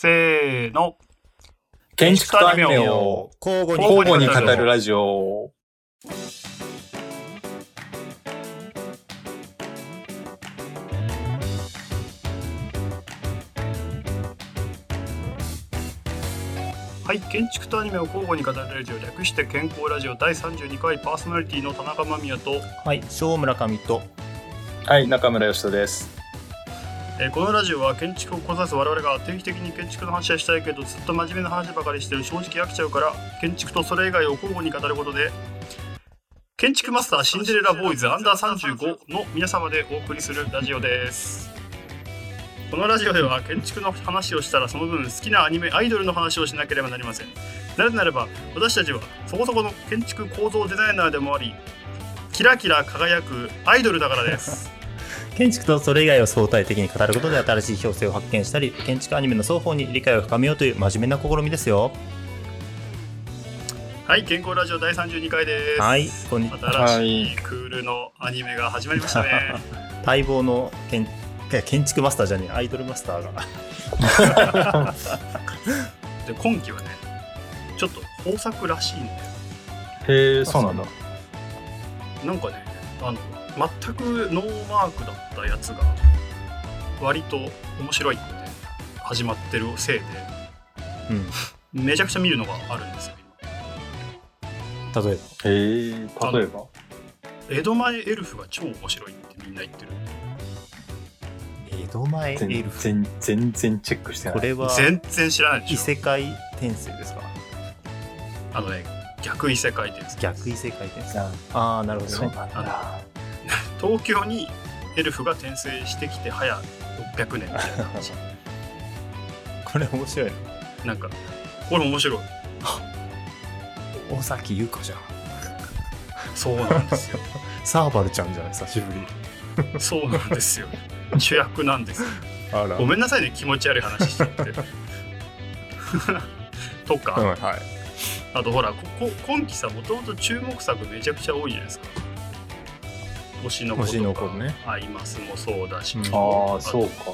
せーの。建築とアニメを交互に交互に語るラジオ。はい、建築とアニメを交互に語るラジオ略して健康ラジオ第32回パーソナリティの田中間宮と、はい、小村上と。はい、中村義人です。えこのラジオは建築をこざす我々が定期的に建築の話はしたいけどずっと真面目な話ばかりしてる正直飽きちゃうから建築とそれ以外を交互に語ることで建築マスターシンデレラボーイズアンダー35の皆様でお送りするラジオです。このラジオでは建築の話をしたらその分好きなアニメアイドルの話をしなければなりません。なぜならば私たちはそこそこの建築構造デザイナーでもありキラキラ輝くアイドルだからです。建築とそれ以外を相対的に語ることで新しい表性を発見したり、建築アニメの双方に理解を深めようという真面目な試みですよ。はい健康ラジオ第32回ですはい、こんに新しいクールのアニメが始まりましたね。待望の建いや建築マスターじゃねえ、アイドルマスターが。で今期はね、ちょっと豊作らしいんだよ。へえ、そうなんだ。なんかね、あの全くノーマークだったやつが割と面白いって始まってるせいで、うん。めちゃくちゃ見るのがあるんですよ。例えば？へえ、例えば？今江戸前エルフが超面白いってみんな言ってる。江戸前エル全フ？然、全然チェックしてない。これは全然知らないで異しょ。世界転生ですか？あのね、逆異世界転生。逆異世界転生。あああ、なるほどね。そうなんだ。東京にエルフが転生してきて早600年みたいな感じ。これ面白いね。なんか、これ面白い。尾崎優香じゃん。そうなんですよ。サーバルちゃんじゃない、久しぶり。そうなんですよ。主役なんですごめんなさいね、気持ち悪い話しちゃって。とか、うん、はい。あとほら、ここ今期さ、もともと注目作めちゃくちゃ多いじゃないですか。推しの子とか、子ねアイマスもそうだし、うんああ、そうか。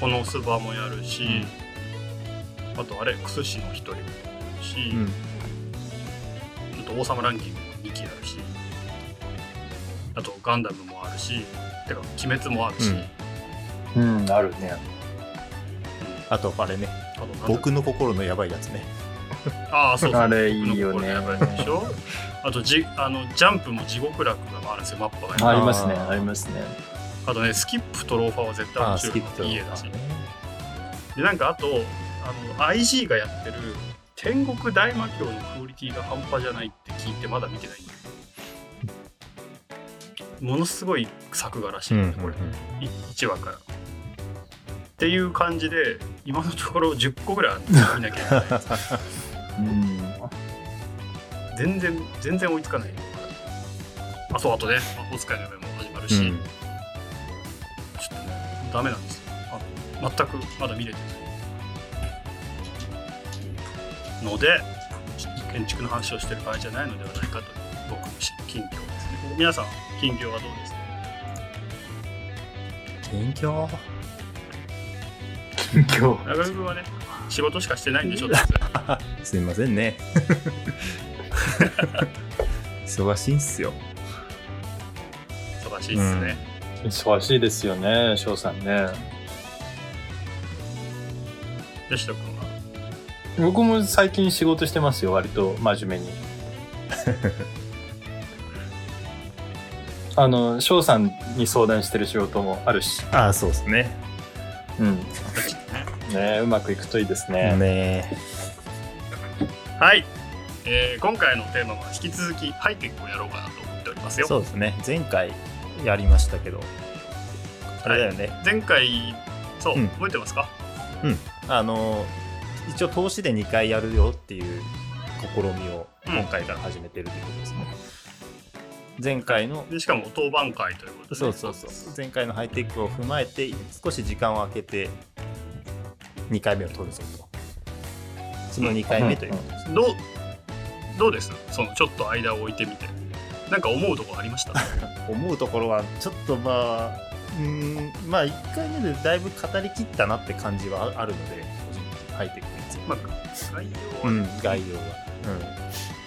このスバもやるし、あとあれ、クスシの一人もやるし、うん。あと王様ランキングも2期あるし、あとガンダムもあるし、てか、鬼滅もあるし、うんうん、あるね。あと、あれね、僕の心のやばいやつね。ああ、そうそう。あれいいよね僕の心のやばいでしょ？あとじあの、ジャンプも地獄楽があるんですよ、マッパが。ありますね、ありますね。あとね、スキップとローファーは絶対面白いの。いい絵だし。ね。で、なんかあと、あの、IG がやってる天国大魔教のクオリティが半端じゃないって聞いてまだ見てないんものすごい作画らしいんこれ。1話から。っていう感じで、今のところ10個ぐらい見なきゃいけない。うん。全然、全然追いつかない。あ、そう、あとね、魔法使いの夢も始まるし、うんちょっとね、ダメなんですよ。あの全くまだ見れてない。ので、建築の話をしてる場合じゃないのではないかと僕の近況ですね。皆さん、近況はどうですか？近況？今日。中村君はね、仕事しかしてないんでしょ、すいませんね。忙しいんすよ。忙しいっすね。忙しいですよね、翔さんね。吉田君は？僕も最近仕事してますよ、割と真面目に。あの、翔さんに相談してる仕事もあるし。ああ、そうですね。うん。ねうまくいくといいですね。ねはい、えー今回のテーマは引き続きハイテクをやろうかなと思っておりますよ。そうですね。前回やりましたけど、あれだよね。前回そう、うん。覚えてますか？あの、一応投資で2回やるよっていう試みをうん。今回から始めてるということですね。前回のでしかも当番会ということで、そうそうそう。前回のハイテクを踏まえて少し時間を空けて2回目を取るぞと。その2回目ということです、どうどうです？そのちょっと間を置いてみてなんか思うところありました？思うところはちょっとまあうーんまあ1回目でだいぶ語りきったなって感じはああるので個人的にハイテクについて。まあ、概要は、うん、概要は。う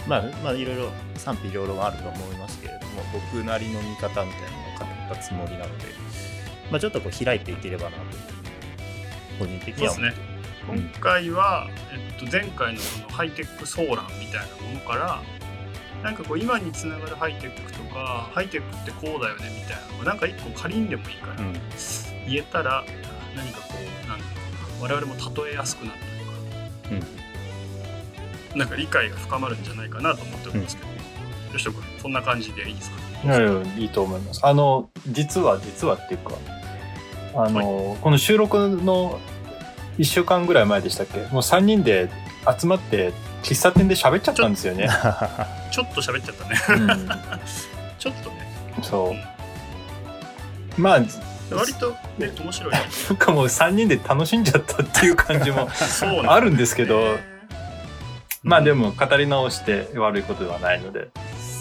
ん。まあ、まあ、いろいろ賛否両論あると思いますけれども、僕なりの見方みたいなのを語ったつもりなので、まあ、ちょっとこう開いていければなと、個人的には思ってそう今回は、えっと、前回のそのハイテックソーランみたいなものからなんかこう今につながるハイテックとかハイテックってこうだよねみたいなのがなんか一個仮にでもいいから、うん。言えたら何かこうなん我々も例えやすくなったりとかうん。なんか理解が深まるんじゃないかなと思っておりますけど、吉野君そんな感じでいいですか？いやいやいいと思います。あの、実は、実はっていうか、あの、この収録の1週間ぐらい前でしたっけ？もう3人で集まって喫茶店で喋っちゃったんですよね。ちょっと 喋っちゃったねうん、ちょっとねそう。まあ、割とね面白いねなんかもう3人で楽しんじゃったっていう感じもあるんですけど、ねまあでも語り直して悪いことではないので。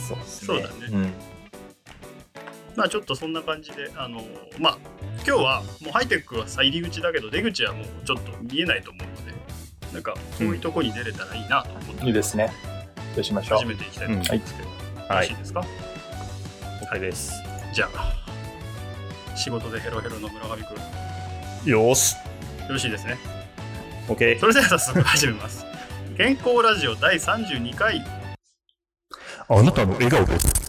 そうですね。そうだね、うん。まあちょっとそんな感じで、あのまあ今日はもうハイテックはさ入り口だけど出口はもうちょっと見えないと思うので、なんか遠いとこに出れたらいいなと思って、いいですね。そうしましょう始。めていきたいと思うんですけど、よはいろしい。ですか、OK です。じゃあ仕事でヘロヘロの村上くんよよーし。ろしいですね。OK そ。れでは早速始めます。健康ラジオ第32回あなたの笑顔です。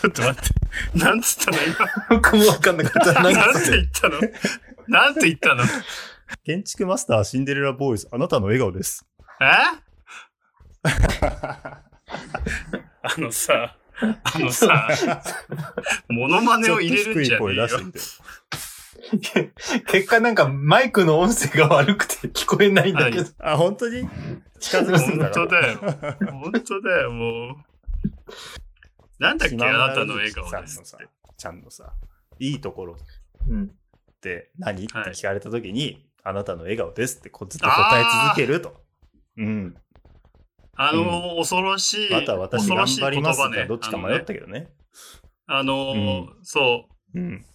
ちょっと待って、なんつったの今？僕もわかんなかった。何なんて言ったの？なんて言ったの？建築マスターシンデレラボーイズ、あなたの笑顔です。え？あのさ、あのさ、モノマネを入れるんじゃねえよちょっと低い声出。してみて。結果なんかマイクの音声が悪くて聞こえないんだけど。あ、本当に？近づきすぎた本当。だよ。本当だよ、もう。なんだっけ、あなたの笑顔ですって。ちゃんのさ、いいところっうん。て何ってはい聞かれたときに、あなたの笑顔ですってずっと答え続けると。うん。あの、恐ろしい、また私頑張ります言葉ね。がどっちか迷ったけどね。あのね、あのそう、うん。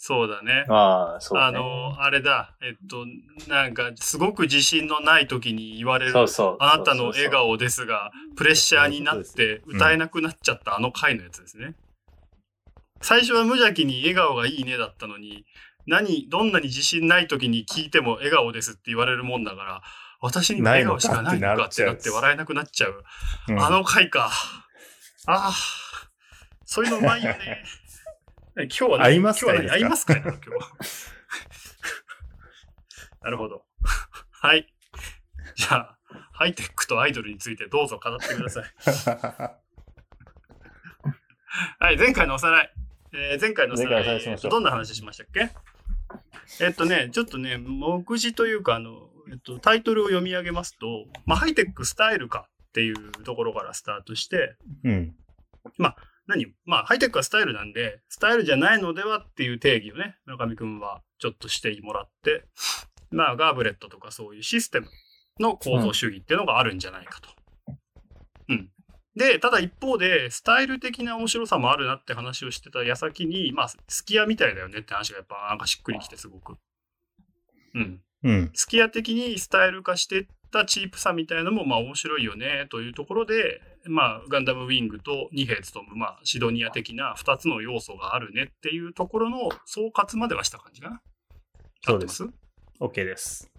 そうだね。ああ、そう、ね。あの、あれだ、えっと、なんか、すごく自信のない時に言われる、そうそう。あなたの笑顔ですが、プレッシャーになってうん歌えなくなっちゃったあの回のやつですね。最初は無邪気に笑顔がいいねだったのに、何、どんなに自信ない時に聞いても笑顔ですって言われるもんだから、私には笑顔しかないのかってなって笑えなくなっちゃう。うんあの回か。ああ、そういうのうまいよね。今日はね、合いますか？今日は何合いますかね今日は。なるほど。はい。じゃあ、ハイテックとアイドルについてどうぞ語ってください。はい、前回のおさらい。えー前回のおさらいどんな話しましたっけ？えっとね、ちょっとね、目次というか、あの、えっと、タイトルを読み上げますと、まあ、ハイテックスタイルかっていうところからスタートして、うん。何？まあ、ハイテックはスタイルなんで、スタイルじゃないのではっていう定義をね、村上くんはちょっとしてもらって、まあ、ガーブレットとかそういうシステムの構造主義っていうのがあるんじゃないかと。うん。で、ただ一方で、スタイル的な面白さもあるなって話をしてた矢先に、まあ、スキヤみたいだよねって話がやっぱなんかしっくりきてすごく。うん。うん。スキヤ的にスタイル化してったチープさみたいなのもまあ面白いよねというところで、まあ、ガンダムウィングと二兵務む、まあ、シドニア的な2つの要素があるねっていうところの総括まではした感じかな。そうです。OK です。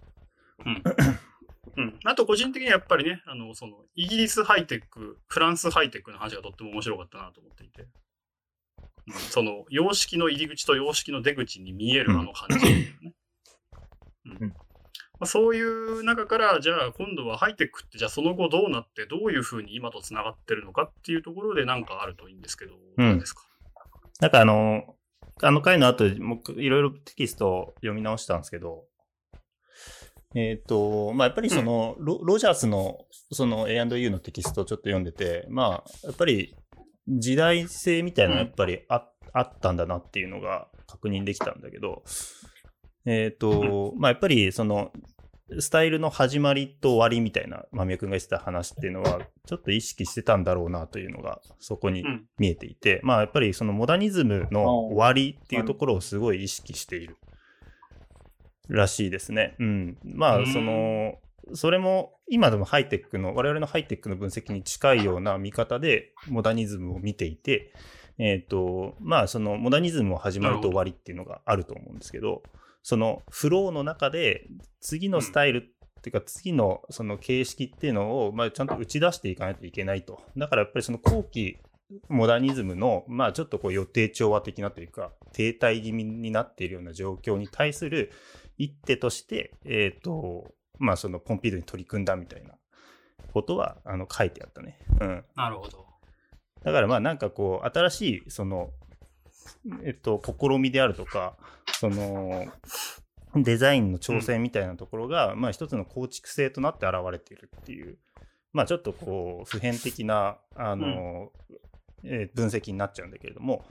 ますうん、あと個人的にはやっぱりねあのそのイギリスハイテックフランスハイテックの話がとっても面白かったなと思っていて、うん。その様式の入り口と様式の出口に見えるあの感じ、ね うん。うんまあ、そういう中からじゃあ今度はハイテクってじゃあその後どうなってどういうふうに今とつながってるのかっていうところでなんかあるといいんですけど、うん。どうですか？なんかあの、あの回の後、もういろいろテキストを読み直したんですけど、えっ、と、まあ、やっぱりその、ロロジャースのその A&U のテキストをちょっと読んでて、まあ、やっぱり時代性みたいなのがやっぱりあ,、あったんだなっていうのが確認できたんだけど、えっ、と、まあ、やっぱりその、スタイルの始まりと終わりみたいな、間宮君が言ってた話っていうのは、ちょっと意識してたんだろうなというのが、そこにうん。見えていて、まあやっぱりそのモダニズムの終わりっていうところをすごい意識しているらしいですね。うん。まうんあその、それも今でもハイテックの、我々のハイテックの分析に近いような見方でモダニズムを見ていて、えっ、と、まあそのモダニズムを始まりと終わりっていうのがあると思うんですけど、そのフローの中で次のスタイルっていうか次のその形式っていうのをまあちゃんと打ち出していかないといけないと。だからやっぱりその後期モダニズムのまあちょっとこう予定調和的なというか停滞気味になっているような状況に対する一手として、えっ、と、まあそのポンピードに取り組んだみたいなことはあの書いてあったね。うん。なるほど。だからまあなんかこう新しいそのえっと試みであるとかそのデザインの挑戦みたいなところが、まあ一つの構築性となって現れているっていうまあちょっとこう普遍的なあの、えー分析になっちゃうんだけれども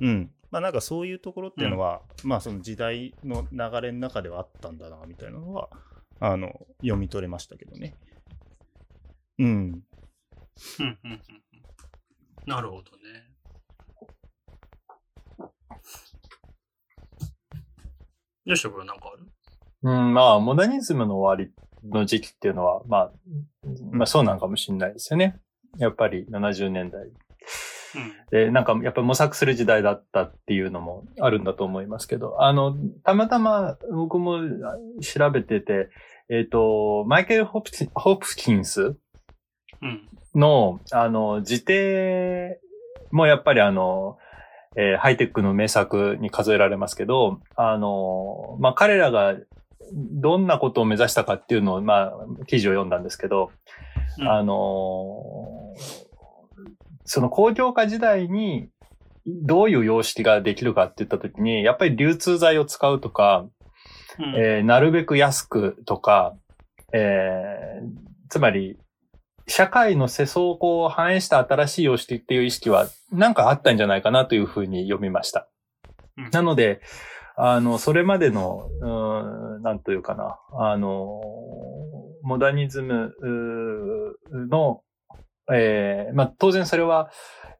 うん。まあなんかそういうところっていうのは、まあその時代の流れの中ではあったんだなみたいなのはあの読み取れましたけどね。うん。うん、うん、うん。うん。なるほどね。よしとこれなんかある？うん、まあ、モダニズムの終わりの時期っていうのは、まあ、まあそうなんかもしれないですよね。やっぱり70年代。うん。で、なんかやっぱり模索する時代だったっていうのもあるんだと思いますけど、あの、たまたま僕も調べてて、えっ、と、マイケル・ホプキンホプキンスうん。の、あの、自邸もやっぱりあの、えーハイテックの名作に数えられますけど、あの、まあ、彼らがどんなことを目指したかっていうのを、まあ、記事を読んだんですけど、うん。あの、その工業化時代にどういう様式ができるかって言ったときに、やっぱり流通剤を使うとか、うん。えーなるべく安くとか、えーつまり、社会の世相をこう反映した新しい様式っていう意識はなんかあったんじゃないかなというふうに読みました。うんなので、あの、それまでの、うーんなんというかな、あの、モダニズムの、えーまあ、当然それは、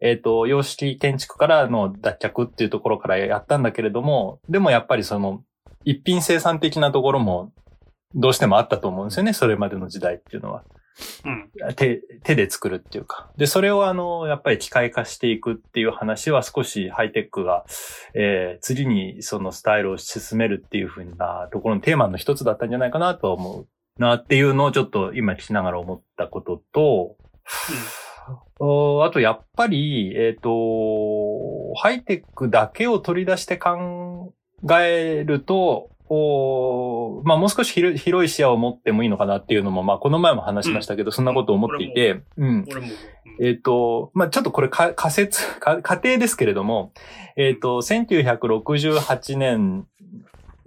えっ、と、様式建築からの脱却っていうところからやったんだけれども、でもやっぱりその、一品生産的なところもどうしてもあったと思うんですよね、それまでの時代っていうのは。うん。手、手で作るっていうか。で、それをあの、やっぱり機械化していくっていう話は少しハイテックが、えー、次にそのスタイルを進めるっていうふうなところのテーマの一つだったんじゃないかなとは思うなっていうのをちょっと今聞きながら思ったことと、おあと、やっぱり、えっ、と、ハイテックだけを取り出して考えると、おまあ、もう少し広い視野を持ってもいいのかなっていうのも、まあ、この前も話しましたけど、そんなことを思っていて、うん。えっ、と、まあ、ちょっとこれか仮説、か仮定ですけれども、えっ、と、1968年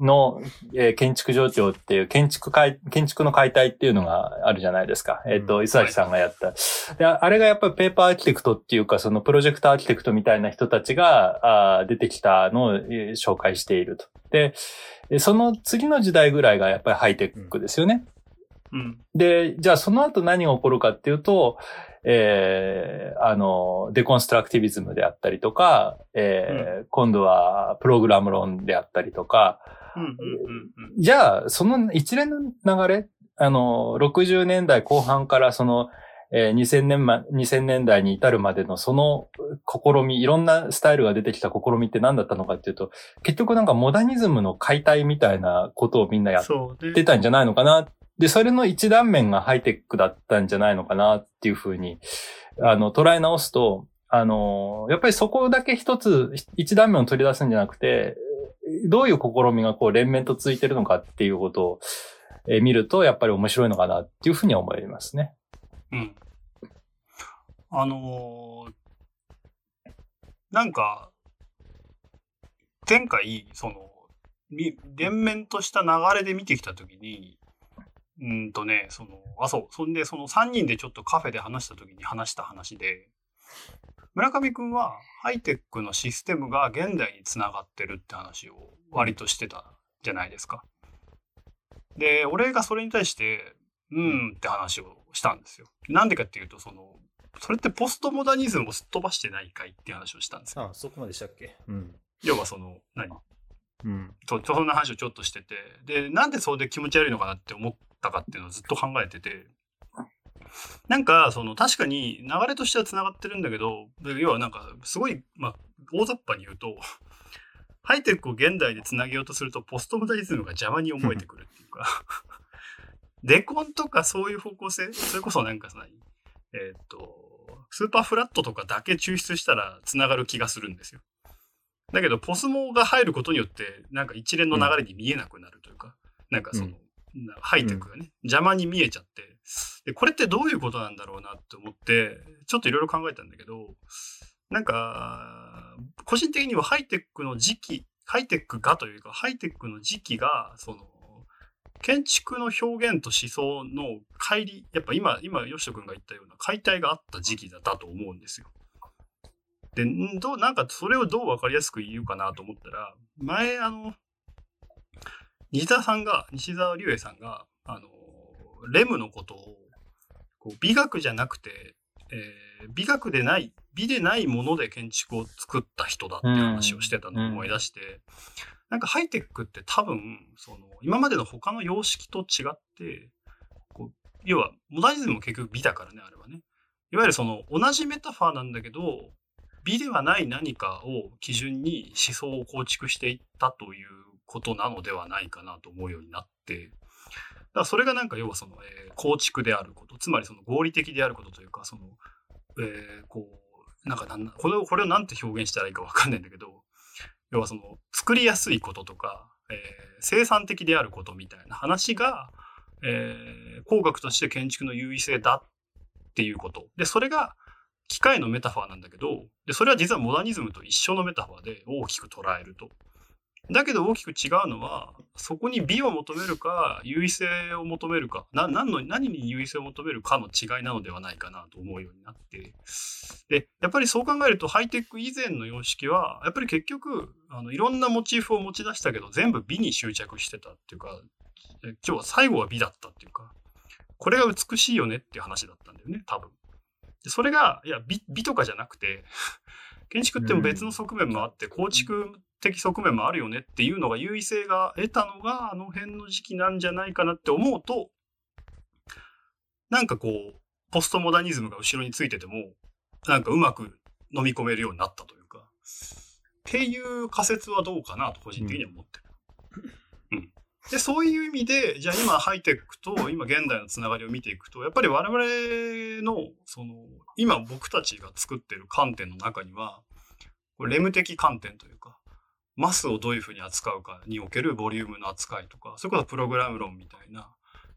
の、えー建築上長っていう建築会、建築の解体っていうのがあるじゃないですか。えっ、と、うん磯崎さんがやった。で、あれがやっぱりペーパーアーキテクトっていうか、そのプロジェクトアーキテクトみたいな人たちがあー出てきたのをえー紹介していると。で、えその次の時代ぐらいがやっぱりハイテックですよね。うん。で、じゃあその後何が起こるかっていうと、えーあの、デコンストラクティビズムであったりとか、えー今度はプログラム論であったりとか、うん。うん。うん。じゃあその一連の流れ、あの、60年代後半からその、えー2000年ま、2000年代に至るまでのその試み、いろんなスタイルが出てきた試みって何だったのかっていうと、結局なんかモダニズムの解体みたいなことをみんなやっそうね。出たんじゃないのかな。で、それの一断面がハイテックだったんじゃないのかなっていうふうに、あの、捉え直すと、あの、やっぱりそこだけ一つ、一断面を取り出すんじゃなくて、どういう試みがこう連綿と続いてるのかっていうことを、え見ると、やっぱり面白いのかなっていうふうに思いますね。うん。あのーなんか、前回、その、連綿とした流れで見てきたときに、うんとね、その、あ、そう、そんで、その3人でちょっとカフェで話したときに話した話で、村上くんはハイテックのシステムが現代につながってるって話を割としてたじゃないですか。で、俺がそれに対して、うんって話をしたんですよ。なんでかっていうと、その、それってポストモダニズムをすっ飛ばしてないかいって話をしたんですよ。あそこまでしたっけ？うん。要はその、何？うん。とそんな話をちょっとしてて、で、なんでそれで気持ち悪いのかなって思ったかっていうのをずっと考えてて、なんか、その、確かに流れとしては繋がってるんだけど、で要はなんか、すごい、まあ、大雑把に言うと、ハイテクを現代で繋げようとすると、ポストモダニズムが邪魔に思えてくるっていうか、デコンとかそういう方向性、それこそなんかさ、えーっと、スーパーフラットとかだけ抽出したら繋がる気がするんですよ。だけど、ポスモが入ることによって、なんか一連の流れに見えなくなるというか、なんかその、なハイテクがね、邪魔に見えちゃって、で、これってどういうことなんだろうなって思って、ちょっといろいろ考えたんだけど、なんか、個人的にはハイテックの時期、ハイテックがというか、ハイテックの時期が、その、建築の表現と思想の乖離、やっぱ今、今、吉人君が言ったような解体があった時期だったと思うんですよ。で、どう、なんかそれをどう分かりやすく言うかなと思ったら、前、あの、西澤さんが、西澤隆英さんが、あの、レムのことを、こう美学じゃなくて、えー美学でない、美でないもので建築を作った人だって話をしてたのを思い出して、なんかハイテクって多分、その、今までの他の様式と違って、こう要は、モダニズムも結局美だからね、あれはね。いわゆるその、同じメタファーなんだけど、美ではない何かを基準に思想を構築していったということなのではないかなと思うようになって、だからそれがなんか要はその、えー構築であること、つまりその合理的であることというか、その、えーこう、なんかなんこれを、これをなんて表現したらいいかわかんないんだけど、要はその、作りやすいこととか、えー生産的であることみたいな話が、えー工学として建築の優位性だっていうこと。で、それが機械のメタファーなんだけど、で、それは実はモダニズムと一緒のメタファーで大きく捉えると。だけど大きく違うのは、そこに美を求めるか、優位性を求めるか、な何の何に優位性を求めるかの違いなのではないかなと思うようになって。で、やっぱりそう考えると、ハイテク以前の様式は、やっぱり結局、あのいろんなモチーフを持ち出したけど、全部美に執着してたっていうか、え今日は最後は美だったっていうか、これが美しいよねっていう話だったんだよね、多分。でそれが、いや美、美とかじゃなくて、建築っても別の側面もあって、構築的側面もあるよねっていうのが優位性が得たのがあの辺の時期なんじゃないかなって思うと、なんかこう、ポストモダニズムが後ろについてても、なんかうまく飲み込めるようになったというか、っていう仮説はどうかなと個人的には思ってる。うん。で、そういう意味で、じゃあ今ハイテクと今現代のつながりを見ていくと、やっぱり我々の、その、今僕たちが作ってる観点の中には、これレム的観点というか、マスをどういうふうに扱うかにおけるボリュームの扱いとか、それこそプログラム論みたいな、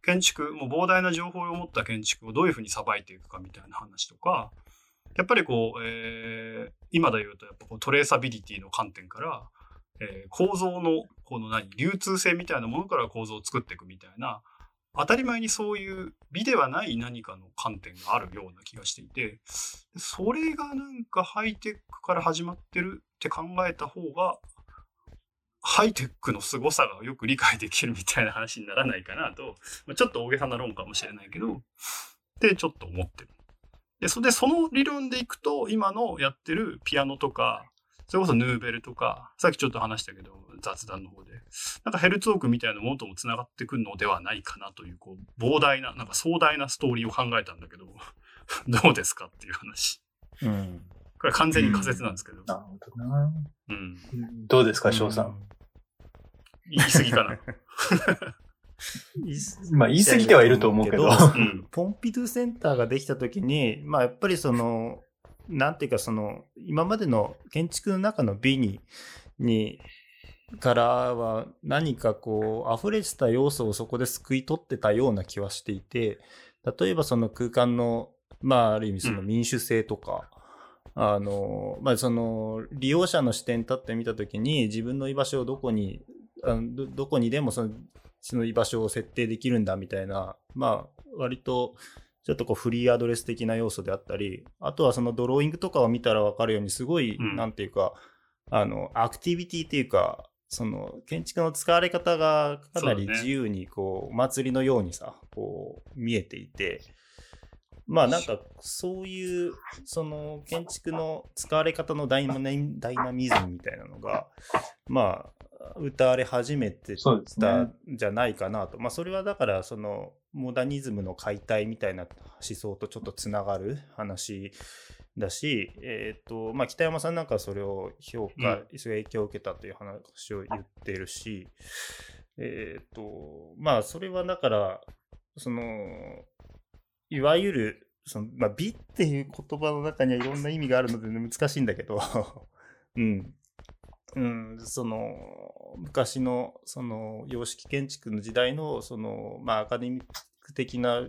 建築、もう膨大な情報を持った建築をどういうふうにさばいていくかみたいな話とか、やっぱりこう、えー今で言うとやっぱこうトレーサビリティの観点から、えー構造のこの何流通性みたいなものから構造を作っていくみたいな当たり前にそういう美ではない何かの観点があるような気がしていてそれがなんかハイテックから始まってるって考えた方がハイテクの凄さがよく理解できるみたいな話にならないかなと、まあ、ちょっと大げさな論かもしれないけどってちょっと思ってる。でそれでその理論でいくと今のやってるピアノとかそれこそヌーベルとか、さっきちょっと話したけど、雑談の方で、なんかヘルツォークみたいなものとも繋がってくるのではないかなという、こう、膨大な、なんか壮大なストーリーを考えたんだけど、どうですかっていう話。うん。これ完全に仮説なんですけど。なるほどな。うん。どうですか、翔さん。言い過ぎかな。まあ、言い過ぎてはいると思うけど。うん。ポンピドゥセンターができた時に、まあやっぱりその、なんていうかその、今までの建築の中の美に、に、からは何かこう、溢れてた要素をそこですくい取ってたような気はしていて、例えばその空間の、まあある意味その民主性とか、あの、まあその、利用者の視点に立ってみた時に自分の居場所をどこに、あのどどこにでもそのその居場所を設定できるんだみたいな、まあ、割と、ちょっとこうフリーアドレス的な要素であったり、あとはそのドローイングとかを見たらわかるように、すごい、うん。なんていうか、あの、アクティビティっていうか、その建築の使われ方がかなり自由にこう、お祭りのようにさ、こう見えていて、まあなんかそういうその建築の使われ方のダイナミダイナミズムみたいなのが、まあ歌われ始めてたんじゃないかなと。まあそれはだからそのモダニズムの解体みたいな思想とちょっとつながる話だし、えっ、と、まあ北山さんなんかはそれを評価、それ影響を受けたという話を言ってるし、えっ、と、まあそれはだから、その、いわゆる、そのまあ、美っていう言葉の中にはいろんな意味があるので難しいんだけど、うん。うん、その、昔の、その、様式建築の時代の、その、まあ、アカデミック的な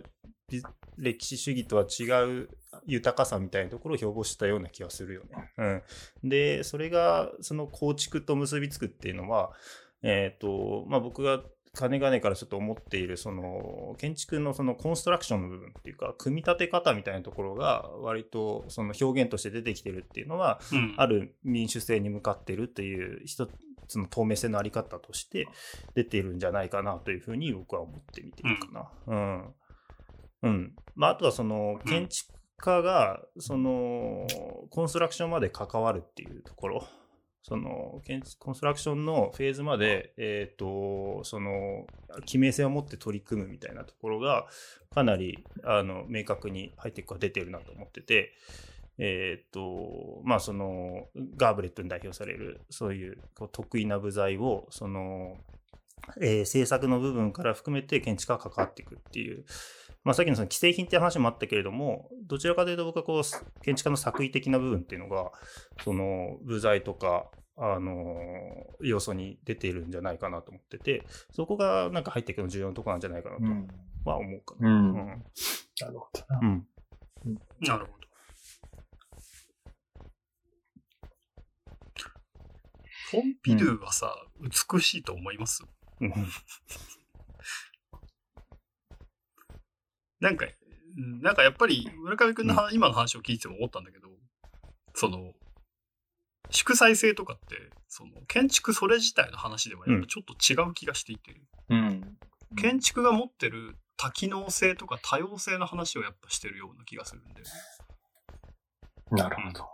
歴史主義とは違う豊かさみたいなところを標榜したような気がするよね。うん。で、それが、その構築と結びつくっていうのは、えっ、と、まあ、僕が金がねからちょっと思っているその建築のそのコンストラクションの部分っていうか組み立て方みたいなところが割とその表現として出てきてるっていうのはうんある民主制に向かってるっていう一つの透明性のあり方として出ているんじゃないかなというふうに僕は思って見ているかな。うん。うん。まあ、あとはその建築家がそのコンストラクションまで関わるっていうところ。その建築コンストラクションのフェーズまで、えっ、と、その、記名性を持って取り組むみたいなところが、かなり、あの、明確にハイテクが出てるなと思ってて、えっ、と、まあ、その、ガーブレットに代表される、そういうこう得意な部材を、その、えー制作の部分から含めて建築家が関わっていくっていう、まあ、さっきのその既製品っていう話もあったけれども、どちらかというと僕はこう、建築家の作為的な部分っていうのが、その部材とか、あの要素に出ているんじゃないかなと思ってて、そこがなんか入っていくの重要なところなんじゃないかなとうん。は思うかうな。ん。うん。なるほどな。うん。なるほど。ポンピドゥはさ、美しいと思います？うんなんか、うんなんかやっぱり村上君の話、今の話を聞いてても思ったんだけど、その、祝祭性とかって、その、建築それ自体の話ではやっぱちょっと違う気がしていて、うん。建築が持ってる多機能性とか多様性の話をやっぱしてるような気がするんで。なるほど。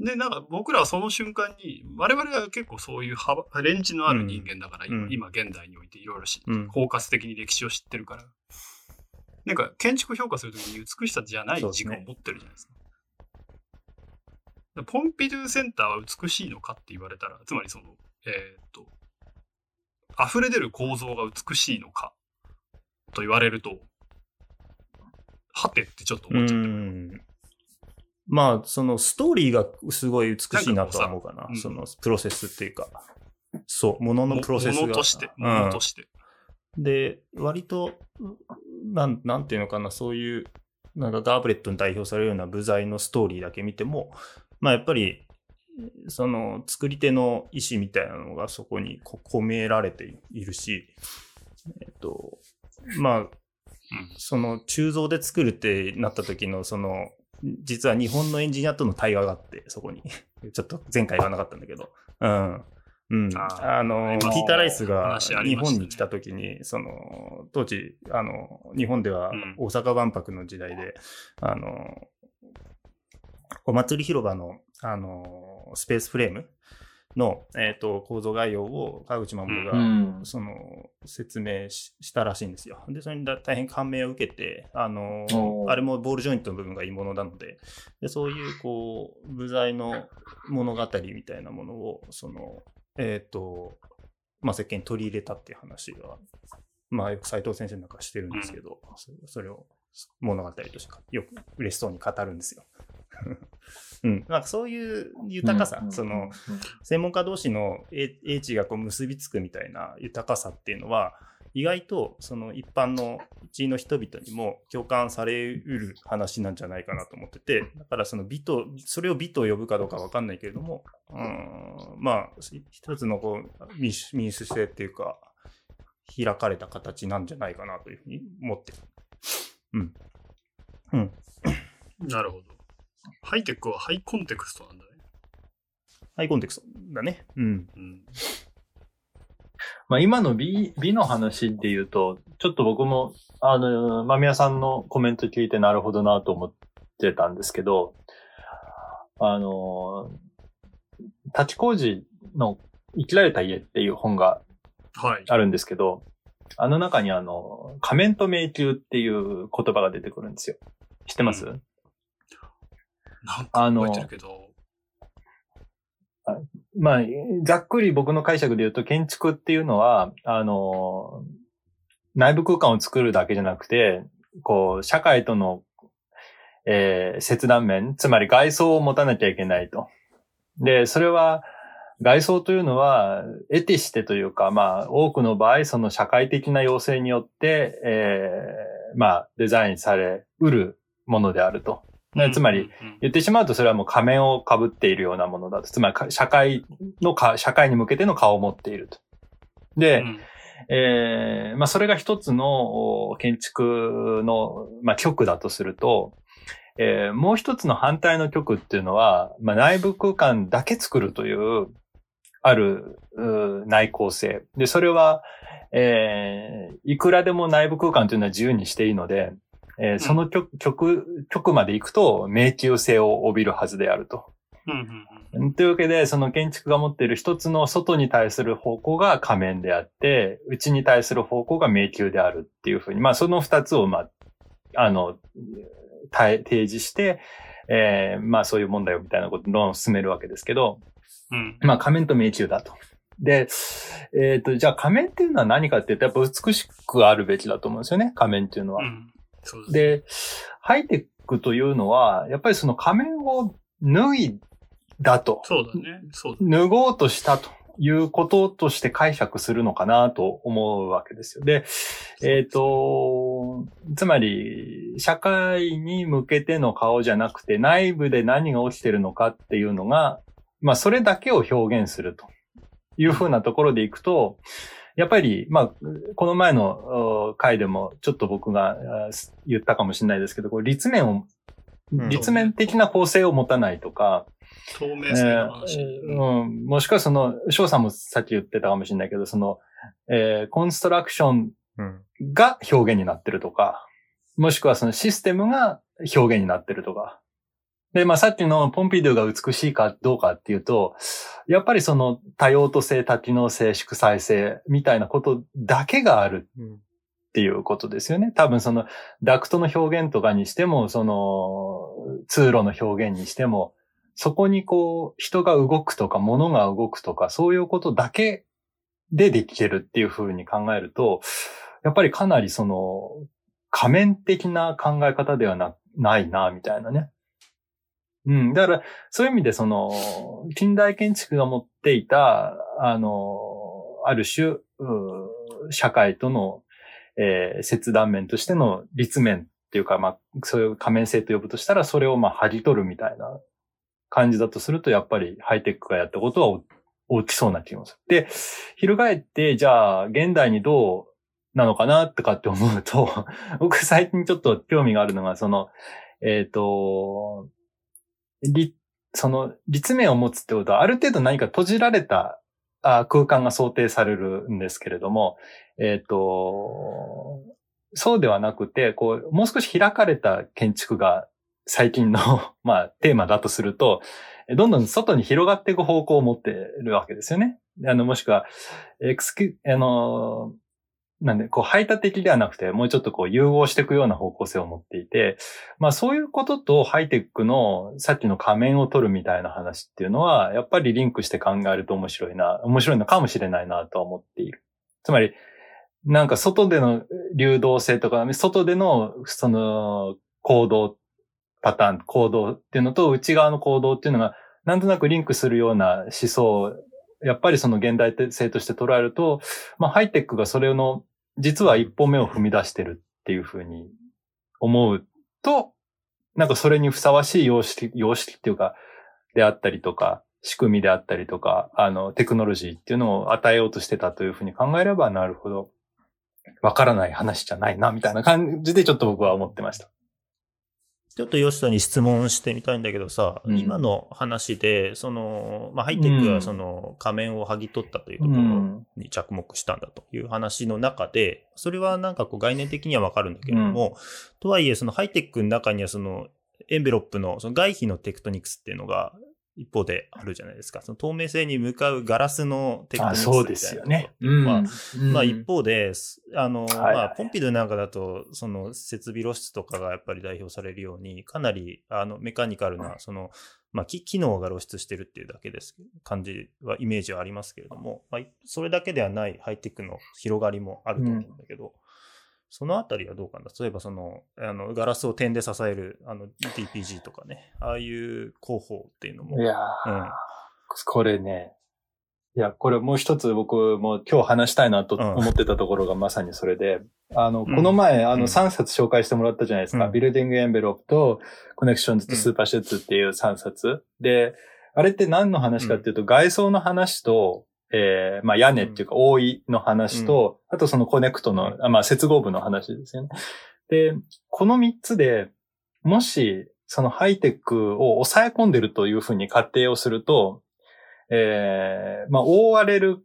で、なんか僕らはその瞬間に、我々は結構そういう幅レンジのある人間だから、うん。今今現代においていろいろし、うん。包括的に歴史を知ってるから、なんか建築を評価するときに美しさじゃないそうですね。軸を持ってるじゃないですか。でポンピドゥセンターは美しいのかって言われたら、つまりその、えーっと、溢れ出る構造が美しいのかと言われると、はてってちょっとう思っちゃった。ん。まあ、そのストーリーがすごい美しいなとは思うかな。なんかそのプロセスっていうか。そう、もののもプロセスが。ものとして、うんものとして。で、割と、なん、なんていうのかな、そういう、なんかガーブレットに代表されるような部材のストーリーだけ見ても、まあやっぱり、その作り手の意思みたいなのがそこにこ込められているし、えっと、まあ、その鋳造で作るってなった時の、その、実は日本のエンジニアとの対話があって、そこに。ちょっと前回言わなかったんだけど。うん。うん。ああの、今ピーター・ライスが日本に来た時に、その、当時、あの、日本ではうん大阪万博の時代で、あの、お祭り広場の、あの、スペースフレームの、えっ、と、構造概要を川口守が、うん。その説明ししたらしいんですよ。で、それにだ大変感銘を受けて、あのあれもボールジョイントの部分がいいものなので、でそういうこう部材の物語みたいなものを、その、えっ、と、まあ、設計に取り入れたっていう話が、まあ、よく斉藤先生なんかしてるんですけど、そそれを物語としてよく嬉しそうに語るんですよ。うん、なんかそういう豊かさ、その、専門家同士の英英知がこう結びつくみたいな豊かさっていうのは意外とその一般のうちの人々にも共感されうる話なんじゃないかなと思っててだからその美とそれを美と呼ぶかどうかわかんないけれどもうんまあ一つのこう民主民主性っていうか開かれた形なんじゃないかなというふうに思ってる。うん。うん。なるほど。ハイテクはハイコンテクストなんだね。ハイコンテクストだね。うん。うん。まあ今の美、美の話で言うと、ちょっと僕も、あの、まみやさんのコメント聞いてなるほどなと思ってたんですけど、あの、立ち工事の生きられた家っていう本がはい。あるんですけど、あの中にあの、仮面と迷宮っていう言葉が出てくるんですよ。知ってます、うんなんかあの覚えてるけど。まあ、ざっくり僕の解釈で言うと、建築っていうのは、あの、内部空間を作るだけじゃなくて、こう、社会との、えー切断面、つまり外装を持たなきゃいけないと。で、それは、外装というのは、エティシテというか、まあ、多くの場合、その社会的な要請によって、えーまあ、デザインされうるものであると。ねつまり、うん、言ってしまうとそれはもう仮面を被っているようなものだと。つまりか社会のか、社会に向けての顔を持っていると。で、うんえーまあそれが一つのお建築の、まあ、極だとすると、えーもう一つの反対の極っていうのは、まあ、内部空間だけ作るという、あるう内向性。で、それは、えーいくらでも内部空間というのは自由にしていいので、えーその極、極、極まで行くと迷宮性を帯びるはずであると。うんというわけで、その建築が持っている一つの外に対する方向が仮面であって、内に対する方向が迷宮であるっていうふうに、まあその二つを、まあ、あの、対提示して、えーまあそういう問題をみたいなことを論を進めるわけですけど、うんまあ仮面と迷宮だと。で、えっ、と、じゃあ仮面っていうのは何かって言うと、やっぱ美しくあるべきだと思うんですよね、仮面っていうのは。うんでハイテックというのは、やっぱりその仮面を脱いだと。そうだね。そうだ。脱ごうとしたということとして解釈するのかなと思うわけですよ。で、えっ、と、つまり、社会に向けての顔じゃなくて、内部で何が起きてるのかっていうのが、まあ、それだけを表現するというふうなところでいくと、やっぱり、まあ、この前のお回でもちょっと僕があ言ったかもしれないですけど、こう立面を、うん立面的な構成を持たないとか、透明性の話。えーうん、もしくはその、翔さんもさっき言ってたかもしれないけど、その、えーコンストラクションうん。が表現になってるとか、もしくはそのシステムが表現になってるとか。で、まあさっきのポンピドゥが美しいかどうかっていうと、やっぱりその多用途性、多機能性、祝祭性みたいなことだけがあるうん。っていうことですよね。多分そのダクトの表現とかにしても、その通路の表現にしても、そこにこう人が動くとか物が動くとかそういうことだけでできてるっていうふうに考えると、やっぱりかなりその仮面的な考え方ではなないな、みたいなね。うん。だから、そういう意味でその、近代建築が持っていた、あの、ある種、社会とのえー切断面としての立面っていうか、まあ、そういう仮面性と呼ぶとしたら、それをまあ、剥ぎ取るみたいな感じだとすると、やっぱりハイテックがやったことはお起きそうな気がする。で、翻って、じゃあ、現代にどうなのかなとかって思うと、僕最近ちょっと興味があるのが、その、えっ、と、立、その、立面を持つってことは、ある程度何か閉じられた空間が想定されるんですけれども、えっ、と、そうではなくて、こう、もう少し開かれた建築が最近の、まあ、テーマだとすると、どんどん外に広がっていく方向を持ってるわけですよね。あの、もしくは、エクスキ、あの、なんで、こう、排他的ではなくて、もうちょっとこう、融合していくような方向性を持っていて、まあ、そういうこととハイテックの、さっきの仮面を取るみたいな話っていうのは、やっぱりリンクして考えると面白いな、面白いのかもしれないなと思っている。つまり、なんか外での流動性とか、外でのその行動パターン、行動っていうのと内側の行動っていうのがなんとなくリンクするような思想やっぱりその現代性として捉えると、まあハイテックがそれの実は一歩目を踏み出してるっていうふうに思うと、なんかそれにふさわしい様式、様式っていうか、であったりとか、仕組みであったりとか、あの、テクノロジーっていうのを与えようとしてたというふうに考えれば、なるほど、わからない話じゃないな、みたいな感じでちょっと僕は思ってました。ちょっと吉田に質問してみたいんだけどさ、うん。今の話で、その、まあ、ハイテクはその仮面を剥ぎ取ったというところうん。に着目したんだという話の中で、それはなんかこう概念的にはわかるんだけれども、とはいえそのハイテクの中にはそのエンベロップのその外皮のテクトニクスっていうのが一方であるじゃないですか。その透明性に向かうガラスのテクトニクスみたいなあそうですよね。まあうん。まあ一方で、すあの、はいはい。まあポンピドゥなんかだと、その設備露出とかがやっぱり代表されるように、かなりあのメカニカルな、その、まあ機機能が露出してるっていうだけです、感じは、イメージはありますけれども、まあそれだけではないハイテクの広がりもあると思うんだけど、そのあたりはどうかな？例えばその、あの、ガラスを点で支える、あの、DPG とかね、ああいう工法っていうのも、いやーうん。これね、いや、これもう一つ僕も今日話したいなとうん。思ってたところがまさにそれで、あの、うん。この前、あのうん。3冊紹介してもらったじゃないですか。うん。 Building Envelope と Connections と Supersheds っていう3冊。で、あれって何の話かっていうと、外装の話と、えー、まあ屋根っていうか覆いの話と、あとそのコネクトの、あまあ接合部の話ですよね。で、この3つで、もし、そのハイテクを抑え込んでるというふうに仮定をすると、えー、まあ、覆われる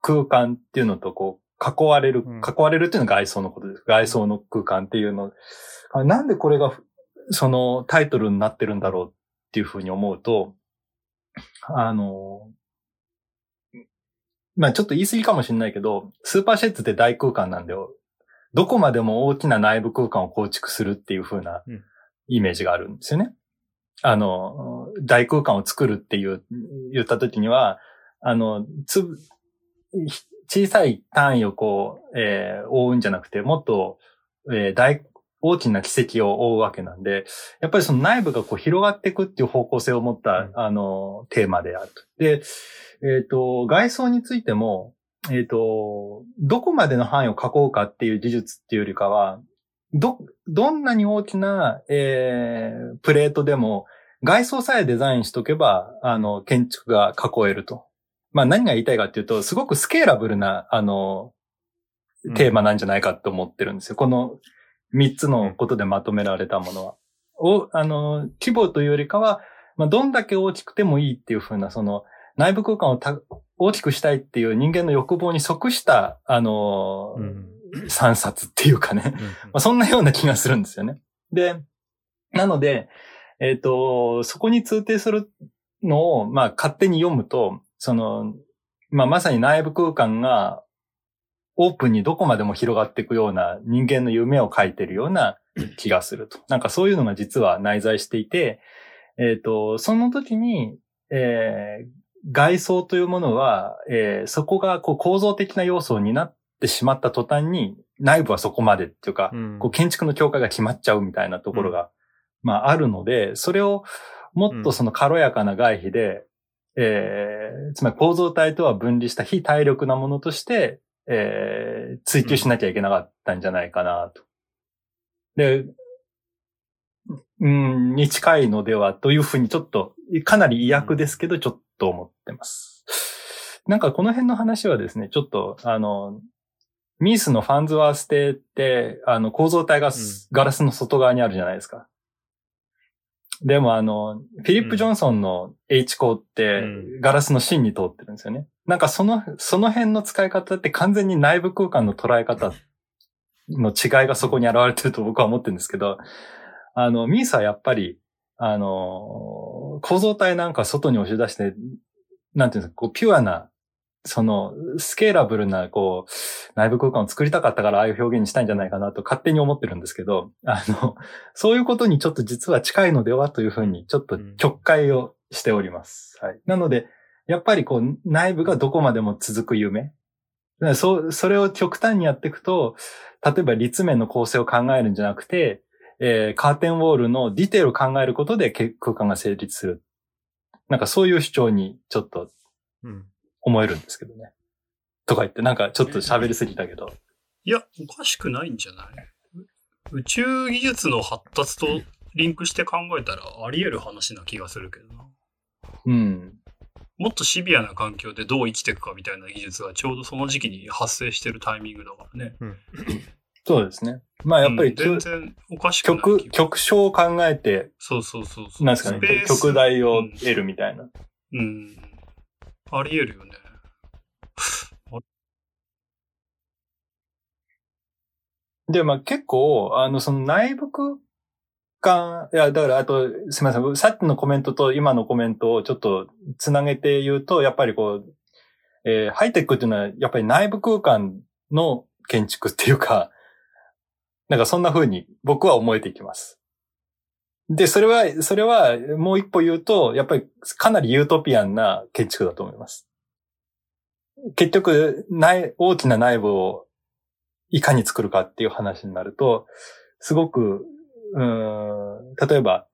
空間っていうのと、こう、囲われる、うん囲われるっていうのが外装のことです。外装の空間っていうの。あなんでこれが、そのタイトルになってるんだろうっていうふうに思うと、あの、まあちょっと言い過ぎかもしれないけど、スーパーシェッツって大空間なんで、どこまでも大きな内部空間を構築するっていう風なうんイメージがあるんですよね。あの、大空間を作るっていう、言った時には、あの、つぶ、小さい単位をこう、えー覆うんじゃなくて、もっと、えー大、大きな奇跡を覆うわけなんで、やっぱりその内部がこう広がっていくっていう方向性を持った、うんあの、テーマであると。で、えっ、と、外装についても、えっ、と、どこまでの範囲を囲うかっていう技術っていうよりかは、ど、どんなに大きな、えープレートでも、外装さえデザインしとけば、あの、建築が囲えると。まあ何が言いたいかっていうと、すごくスケーラブルな、あの、テーマなんじゃないかと思ってるんですよ。この三つのことでまとめられたものは。お、あの、規模というよりかは、まあ、どんだけ大きくてもいいっていうふうな、その、内部空間をた大きくしたいっていう人間の欲望に即した、あの、うん三冊っていうかね。うんまあ、そんなような気がするんですよね。で、なので、えっ、と、そこに通底するのを、まあ、勝手に読むと、その、まあ、まさに内部空間がオープンにどこまでも広がっていくような人間の夢を書いてるような気がすると。なんかそういうのが実は内在していて、えっ、と、その時に、えー外装というものは、えーそこがこう構造的な要素になってしまった途端に、内部はそこまでっていうか、うん。こう建築の境界が決まっちゃうみたいなところが、まああるので、それをもっとその軽やかな外皮で、えーつまり構造体とは分離した非体力なものとして、えー追求しなきゃいけなかったんじゃないかなと。で、うん、に近いのではというふうにちょっと、かなり意訳ですけど、ちょっと思ってます。なんかこの辺の話はですね、ちょっと、あの、ミースのファンズワース邸って、あの、構造体がすガラスの外側にあるじゃないですか。でもあの、フィリップ・ジョンソンの H 項ってう、ガラスの芯に通ってるんですよね。なんかその、その辺の使い方って完全に内部空間の捉え方の違いがそこに現れてると僕は思ってるんですけど、あの、ミースはやっぱり、あの、構造体なんか外に押し出して、なんていうんですか、こう、ピュアな、その、スケーラブルな、こう、内部空間を作りたかったからああいう表現にしたいんじゃないかなと勝手に思ってるんですけど、あの、そういうことにちょっと実は近いのではというふうに、ちょっと曲解をしております。はい。なので、やっぱりこう、内部がどこまでも続く夢。そう、それを極端にやっていくと、例えば立面の構成を考えるんじゃなくて、えーカーテンウォールのディテールを考えることでけ空間が成立する。なんかそういう主張にちょっとうん思えるんですけどね。とか言って、なんかちょっと喋りすぎたけど。いや、おかしくないんじゃない？宇宙技術の発達とリンクして考えたらあり得る話な気がするけどな。うん。もっとシビアな環境でどう生きていくかみたいな技術がちょうどその時期に発生してるタイミングだからね。そうですね。まあやっぱり、うん全然おかしくない気曲、が曲章を考えて、そうそうそうそう。なんですかね曲題を得るみたいな。うん。うんあり得るよね。で、まあ結構、あの、その内部空間、いや、だから、あと、すみません、さっきのコメントと今のコメントをちょっとつなげて言うと、やっぱりこう、えーハイテクっていうのは、やっぱり内部空間の建築っていうか、なんかそんな風に僕は思えてきます。で、それは、それはもう一歩言うと、やっぱりかなりユートピアンな建築だと思います。結局、内、大きな内部をいかに作るかっていう話になると、すごく、うん、例えば、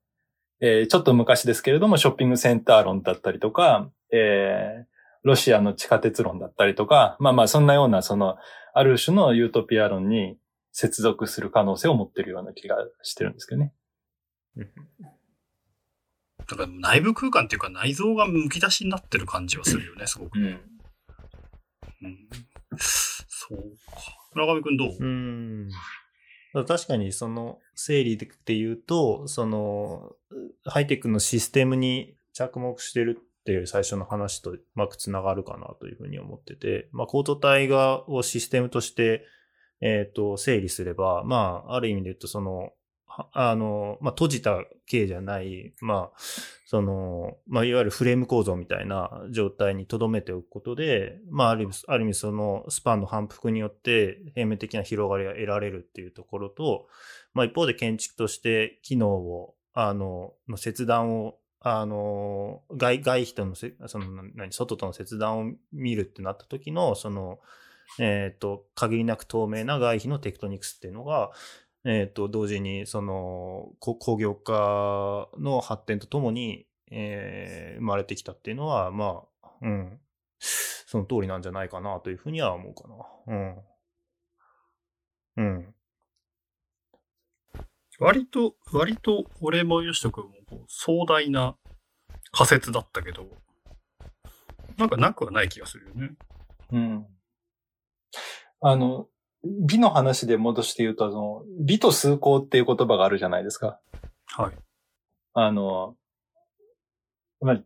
えーちょっと昔ですけれども、ショッピングセンター論だったりとか、えーロシアの地下鉄論だったりとか、まあまあそんなような、その、ある種のユートピア論に接続する可能性を持ってるような気がしてるんですけどね。だから内部空間っていうか内臓がむき出しになってる感じはするよね、すごく。ん。うん。そうか。村上くんどう？うん。確かにその整理で言うと、そのハイテクのシステムに着目してるっていう最初の話とうまくつながるかなというふうに思ってて、まあ、コード体がをシステムとして、えっ、と、整理すれば、まあ、ある意味で言うと、その、はあの、まあ、閉じた形じゃない、まあ、その、まあ、いわゆるフレーム構造みたいな状態に留めておくことで、まあ、ある意味、ある意味そのスパンの反復によって平面的な広がりが得られるっていうところと、まあ、一方で建築として機能を、あの、の切断を、あの、外、外皮とのせ、その、何、外との切断を見るってなった時の、その、えっ、と、限りなく透明な外皮のテクトニクスっていうのが、えっ、と、同時に、その、こ工業化の発展とともに、えー生まれてきたっていうのは、まあ、うん、その通りなんじゃないかなというふうには思うかな。うん。うん。割と、割と俺もよしとくんもこう壮大な仮説だったけど、なんかなくはない気がするよね。うん。あの、美の話で戻して言うと、その、美と崇高っていう言葉があるじゃないですか。はい。あの、まあ、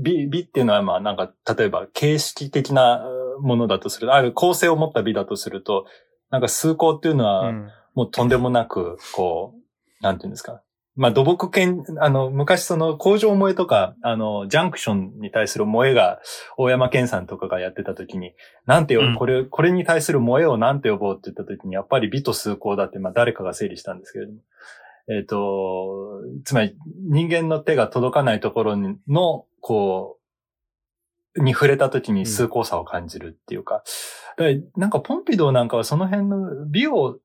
美、美っていうのはまあなんか、例えば形式的なものだとすると、ある構成を持った美だとすると、なんか崇高っていうのは、うんもうとんでもなく、こう、なんていうんですか。まあ土木研、あの、昔その工場萌えとか、あの、ジャンクションに対する萌えが、大山健さんとかがやってた時に、なんてよ、うん。これ、これに対する萌えをなんて呼ぼうって言った時に、やっぱり美と崇高だって、まあ誰かが整理したんですけれども。えっ、と、つまり人間の手が届かないところの、こう、に触れた時に崇高さを感じるっていうか、だからなんかポンピドーなんかはその辺の美を、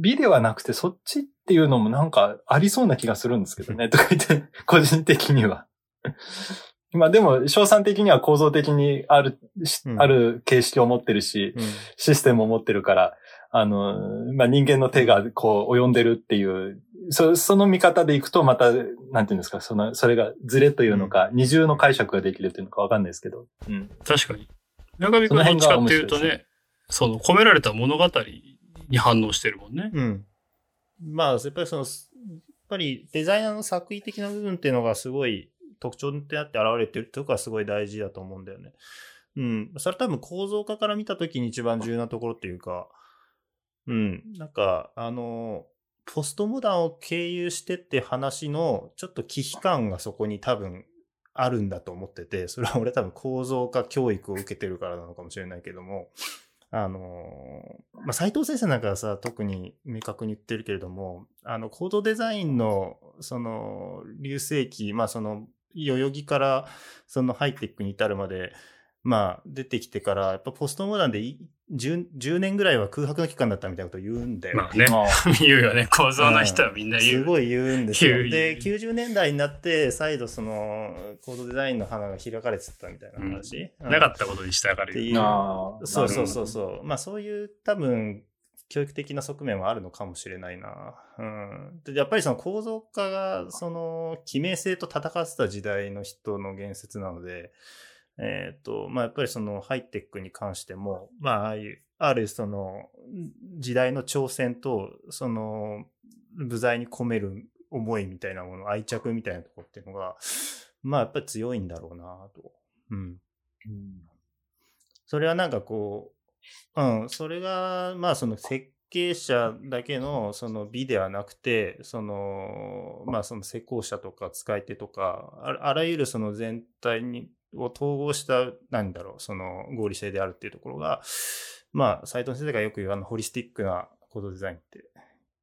美ではなくてそっちっていうのもなんかありそうな気がするんですけどね、とか言って、個人的には。まあでも、賞賛的には構造的にある、しうんある形式を持ってるし、うんシステムを持ってるから、あの、まあ、人間の手がこう及んでるっていう、そその見方でいくとまた、なんていうんですか、その、それがズレというのか、二重の解釈ができるというのかわかんないですけど。うん。確かに。村上くんはどっちかっていうとね、その込められた物語に反応してるもんね。うん。まあ、やっぱりその、やっぱりデザイナーの作為的な部分っていうのがすごい特徴になって現れてるってとこがすごい大事だと思うんだよね。うん。それ多分構造化から見たときに一番重要なところっていうか、うん。なんか、あの、ポストモダンを経由してって話のちょっと危機感がそこに多分あるんだと思ってて、それは俺多分構造化教育を受けてるからなのかもしれないけども、あのーまあ、斉藤先生なんかはさ、特に明確に言ってるけれども、あの、コードデザインの、その、流星期、まあ、その、代々木から、その、ハイテックに至るまで、まあ、出てきてから、やっぱポストモダンでい 10, 10年ぐらいは空白の期間だったみたいなことを言うんだよ。まあね、言うよね。構造の人はみんな言う。すごい言うんですよ。で、言う90年代になって、再度その、コードデザインの花が開かれてたみたいな話。うんなかったことにしたがる。っていうああ。そうそうそうう。そう。まあそういう多分、教育的な側面はあるのかもしれないな。うん。でやっぱりその構造化が、その、記名性と戦ってた時代の人の言説なので、えっ、と、まあ、やっぱりそのハイテックに関しても、まあ、ああいう、あるその時代の挑戦と、その部材に込める思いみたいなもの、愛着みたいなとこっていうのが、まあやっぱり強いんだろうなと。うん。それはなんかこう、うん、それが、まあその設計者だけのその美ではなくて、その、まあその施工者とか使い手とか、ああらゆるその全体に、を統合した、なんだろう、その合理性であるっていうところが、まあ、斉藤先生がよく言うあの、ホリスティックなコードデザインって、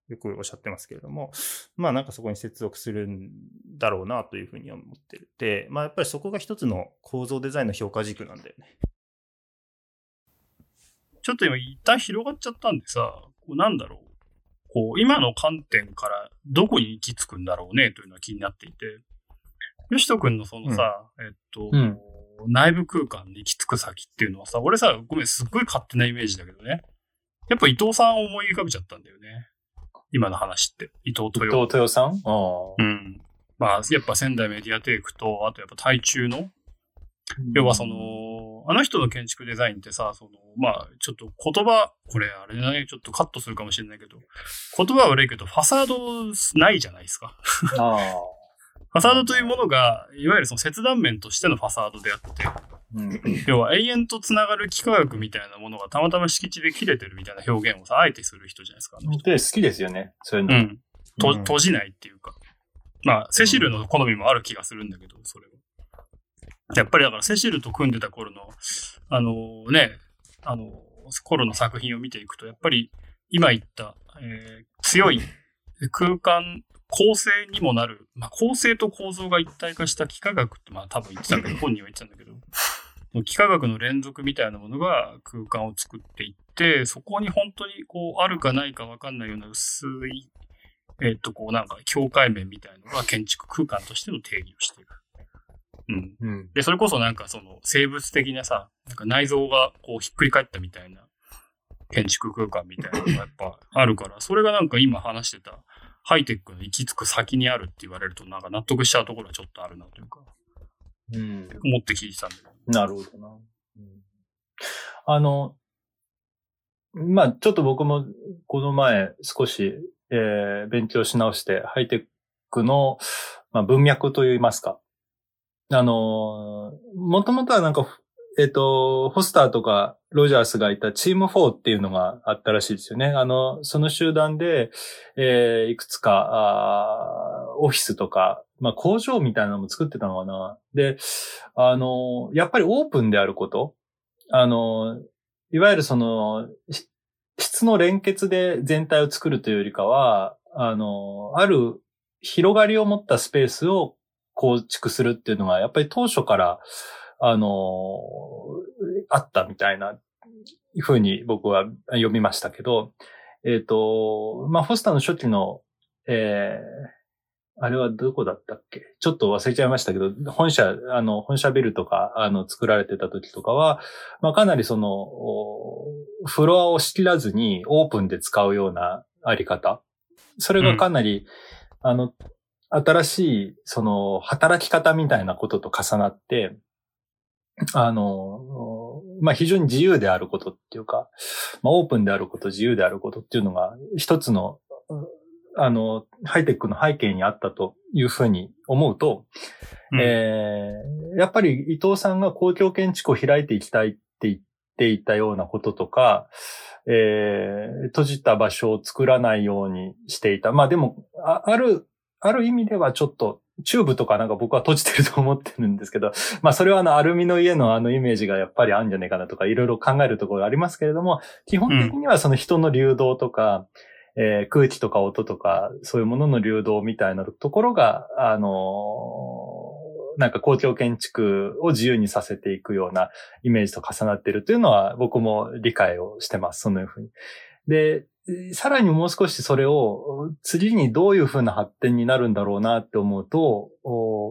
よくおっしゃってますけれども、まあなんかそこに接続するんだろうなというふうに思ってる。で、まあやっぱりそこが一つの構造デザインの評価軸なんだよね。ちょっと今一旦広がっちゃったんでさ、こうなんだろう。こう、今の観点からどこに行き着くんだろうねというのは気になっていて、よしとくんのそのさ、えっと、うん内部空間に行き着く先っていうのはさ、俺さ、ごめん、すっごい勝手なイメージだけどね。やっぱ伊藤さんを思い浮かべちゃったんだよね。今の話って。伊藤伊豊。藤豊さん？うん。まあ、やっぱ仙台メディアテイクと、あとやっぱ台中の、要はそ、の、あの人の建築デザインってさ、その、まあ、ちょっと言葉、これあれだね、ちょっとカットするかもしれないけど、言葉は悪いけど、ファサードないじゃないですか。ああ。ファサードというものが、いわゆるその切断面としてのファサードであって、うん。要は永遠と繋がる幾何学みたいなものがたまたま敷地で切れてるみたいな表現をさ、あえてする人じゃないですか。あの人で、好きですよね。そういうの。うん。と、うん閉じないっていうか。まあ、セシルの好みもある気がするんだけど、それは。やっぱりだからセシルと組んでた頃の、あのね、あの、頃の作品を見ていくと、やっぱり今言った、えー強い空間構成にもなる、まあ、構成と構造が一体化した幾何学って、まあ多分言ってたけど、本人は言ってたんだけど、幾何学の連続みたいなものが空間を作っていって、そこに本当にこう、あるかないかわかんないような薄い、えっ、と、こうなんか境界面みたいのが建築空間としての定義をしている。うん。うん。で、それこそなんかその生物的なさ、なんか内臓がこうひっくり返ったみたいな建築空間みたいなのがやっぱあるから、それがなんか今話してたハイテックの行き着く先にあるって言われるとなんか納得しちゃうところはちょっとあるなというか、うん。思って聞いてたんだけど。なるほどな。うんあの、まあ、ちょっと僕もこの前少し、えー勉強し直して、ハイテックの、まあ、文脈といいますか。あの、もともとはなんか、えっ、と、ホスターとかロジャースがいたチーム4っていうのがあったらしいですよね。あの、その集団で、えーいくつか、あーオフィスとか、まあ工場みたいなのも作ってたのかな。で、あの、やっぱりオープンであること。あの、いわゆるその、質の連結で全体を作るというよりかは、あの、ある広がりを持ったスペースを構築するっていうのが、やっぱり当初から、あの、あったみたいな、ふうに僕は読みましたけど、えっ、と、まあ、フォスターの初期の、えーあれはどこだったっけ？ちょっと忘れちゃいましたけど、本社、あの、本社ビルとか、あの、作られてた時とかは、まあ、かなりその、おフロアを仕切らずにオープンで使うようなあり方。それがかなり、あの、新しい、その、働き方みたいなことと重なって、あの、まあ、非常に自由であることっていうか、まあ、オープンであること、自由であることっていうのが、一つの、あの、ハイテックの背景にあったというふうに思うと、うんえーやっぱり伊藤さんが公共建築を開いていきたいって言っていたようなこととか、えー閉じた場所を作らないようにしていた。まあでも、あある、ある意味ではちょっと、チューブとかなんか僕は閉じてると思ってるんですけど、まあそれはあのアルミの家のあのイメージがやっぱりあるんじゃないかなとかいろいろ考えるところがありますけれども、基本的にはその人の流動とか、えー空気とか音とか、そういうものの流動みたいなところが、あのーなんか公共建築を自由にさせていくようなイメージと重なっているというのは僕も理解をしてます。そのように。で、さらにもう少しそれを次にどういうふうな発展になるんだろうなって思うと、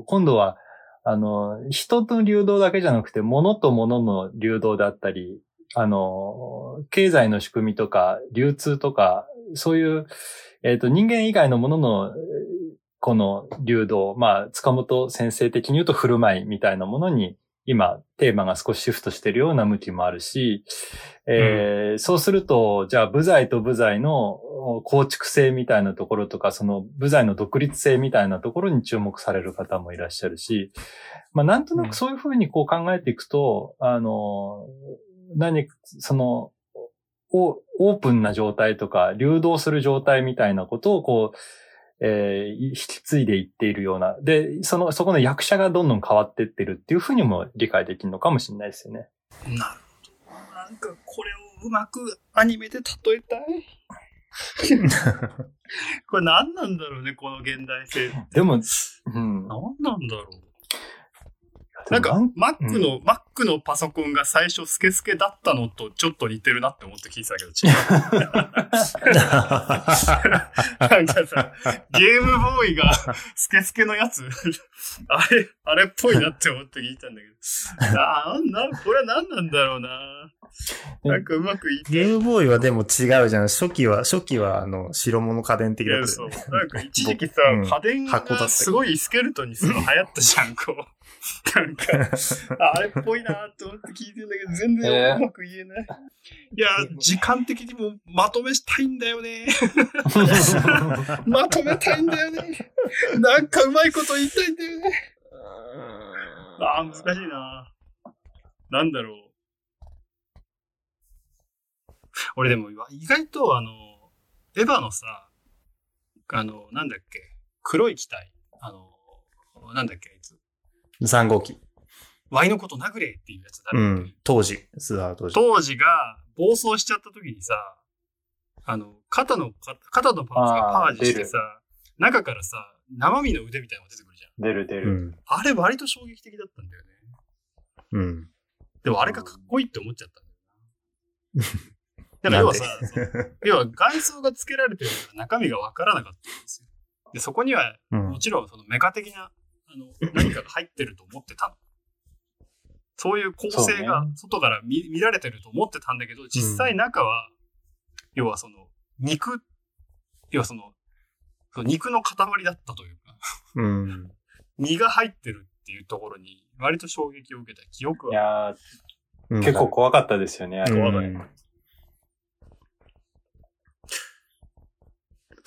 今度は、あの、人の流動だけじゃなくて、物と物の流動だったり、あの、経済の仕組みとか、流通とか、そういう、えっ、と、人間以外のものの、この流動、まあ、塚本先生的に言うと振る舞いみたいなものに、今、テーマが少しシフトしてるような向きもあるし、えーそうすると、じゃあ、部材と部材の構築性みたいなところとか、その部材の独立性みたいなところに注目される方もいらっしゃるし、まあ、なんとなくそういうふうにこう考えていくと、あの、何、その、オオープンな状態とか、流動する状態みたいなことをこう、えー引き継いでいっているような。で、その、そこの役者がどんどん変わっていってるっていうふうにも理解できるのかもしれないですよね。なるほど。なんかこれをうまくアニメで例えたい？これ何なんだろうね、この現代性。でも、うん。何なんだろう。なんか、Mac の、Mac のパソコンが最初スケスケだったのとちょっと似てるなって思って聞いてたけど、違う。なんかさ、ゲームボーイがスケスケのやつ、あれ、あれっぽいなって思って聞いたんだけど。ああ、な、これは何なんだろうな。なんかうまくいゲームボーイはでも違うじゃん。初期は、初期はあの、白物家電的だったよね。。なんか一時期さ、うん家電がすごいスケルトンにするの流行ったじゃん、こう。なんか、ああれっぽいなと思って聞いてんだけど、全え然ーうまく言えない。いや、時間的にもまとめしたいんだよね。まとめたいんだよね。なんかうまいこと言いたいんだよね。ああ、難しいな。なんだろう。俺でも、意外とあの、エヴァのさ、あの、なんだっけ、黒い機体。あの、なんだっけ、あいつ。3号機。ワイのこと殴れっていうやつだ、うん。当時。スアー当時。当時が暴走しちゃった時にさ、あの、肩の、か肩のパーツがパージしてさ、中からさ、生身の腕みたいなのが出てくるじゃん。出る出る。うん。あれ割と衝撃的だったんだよね。うん。でもあれがかっこいいって思っちゃったんだよな。だから要はさ、要は外装が付けられてるから中身がわからなかったんですよ。で、そこにはうんもちろんそのメカ的なあの何かが入ってると思ってたの。そういう構成が外から見,、見られてると思ってたんだけど、実際中は、要はその肉、要はその、その肉の塊だったというか、うん。身が入ってるっていうところに割と衝撃を受けた記憶いは。やー結構怖かったですよね。あれ怖かったうん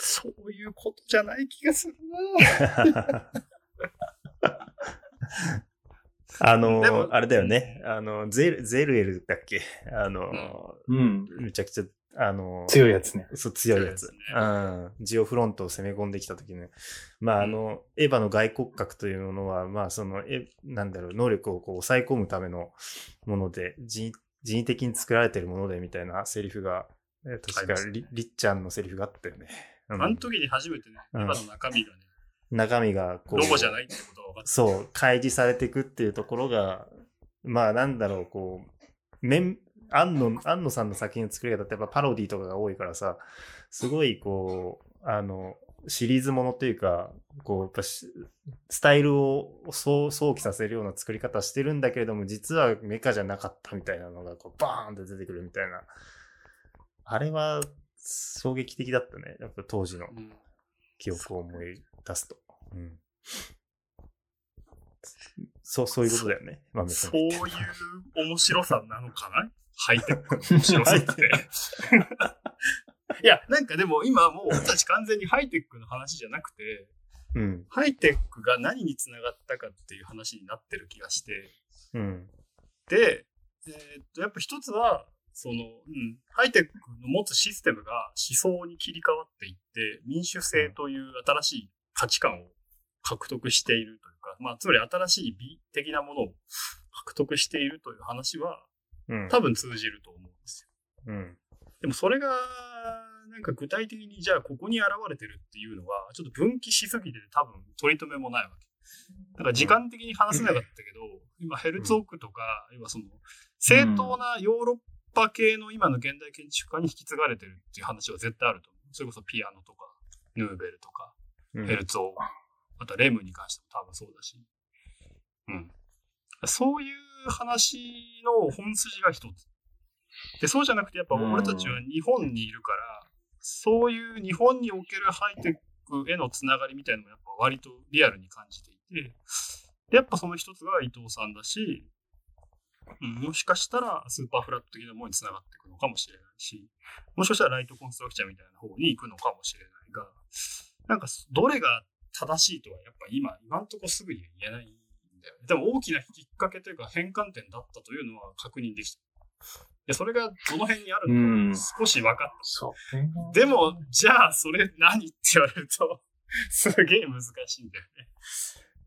そういうことじゃない気がするな あの、あれだよね。あの、ゼル、ゼルエルだっけ？あの、うん。めちゃくちゃ、あの、強いやつね。そう、強いやつ。うん。ジオフロントを攻め込んできた時ね。まあ、あの、エヴァの外骨格というものは、まあ、その、え、なんだろう、能力をこう抑え込むためのもので、人人為的に作られてるもので、みたいなセリフが、え確かありり、りっちゃんのセリフがあったよね。うんあの時に初めてね、うん今の中身がね、中身がこう、ロボじゃないってことか。そう、開示されていくっていうところが、まあなんだろう、こう、面、安野、安野さんの作品の作り方ってやっぱパロディとかが多いからさ、すごいこう、あの、シリーズものというか、こう、やっぱしスタイルをそう想起させるような作り方してるんだけれども、実はメカじゃなかったみたいなのが、こう、バーンって出てくるみたいな。あれは衝撃的だったね。やっぱ当時のうん記憶を思い出すと。うん。そう、そういうことだよね。まあ、別そうに。いう面白さなのかな？ハイテクの 面白さって。いや、なんかでも今もう俺たち完全にハイテクの話じゃなくて、うん。ハイテクが何につながったかっていう話になってる気がして、うん。で、えーっと、やっぱ一つは、その、うん、ハイテクの持つシステムが思想に切り替わっていって、民主制という新しい価値観を獲得しているというか、まあ、つまり新しい美的なものを獲得しているという話は、うん。多分通じると思うんですよ。うん。でもそれが、なんか具体的にじゃあここに現れてるっていうのは、ちょっと分岐しすぎてて多分取り留めもないわけ。だから時間的に話せなかったけど、今ヘルツォークとか、要はその正当なヨーロッパ系の今の現代建築家に引き継がれてるっていう話は絶対あると思う。それこそピアノとか、ヌーベルとか、うんヘルツォーク、あとはレムに関しても多分そうだし。うん。そういう話の本筋が一つ。で、そうじゃなくてやっぱ俺たちは日本にいるから、そういう日本におけるハイテクへのつながりみたいなのもやっぱ割とリアルに感じていて、でやっぱその一つが伊藤さんだし、うんもしかしたらスーパーフラット的なものにつながっていくのかもしれないし、もしかしたらライトコンストラクチャーみたいな方に行くのかもしれないが、なんかどれが正しいとはやっぱ今、今んとこすぐには言えないんだよね。でも大きなきっかけというか変換点だったというのは確認できた。で、それがどの辺にあるのか少し分かった。そうね。でも、じゃあ、それ何って言われると、すげえ難しいんだよね。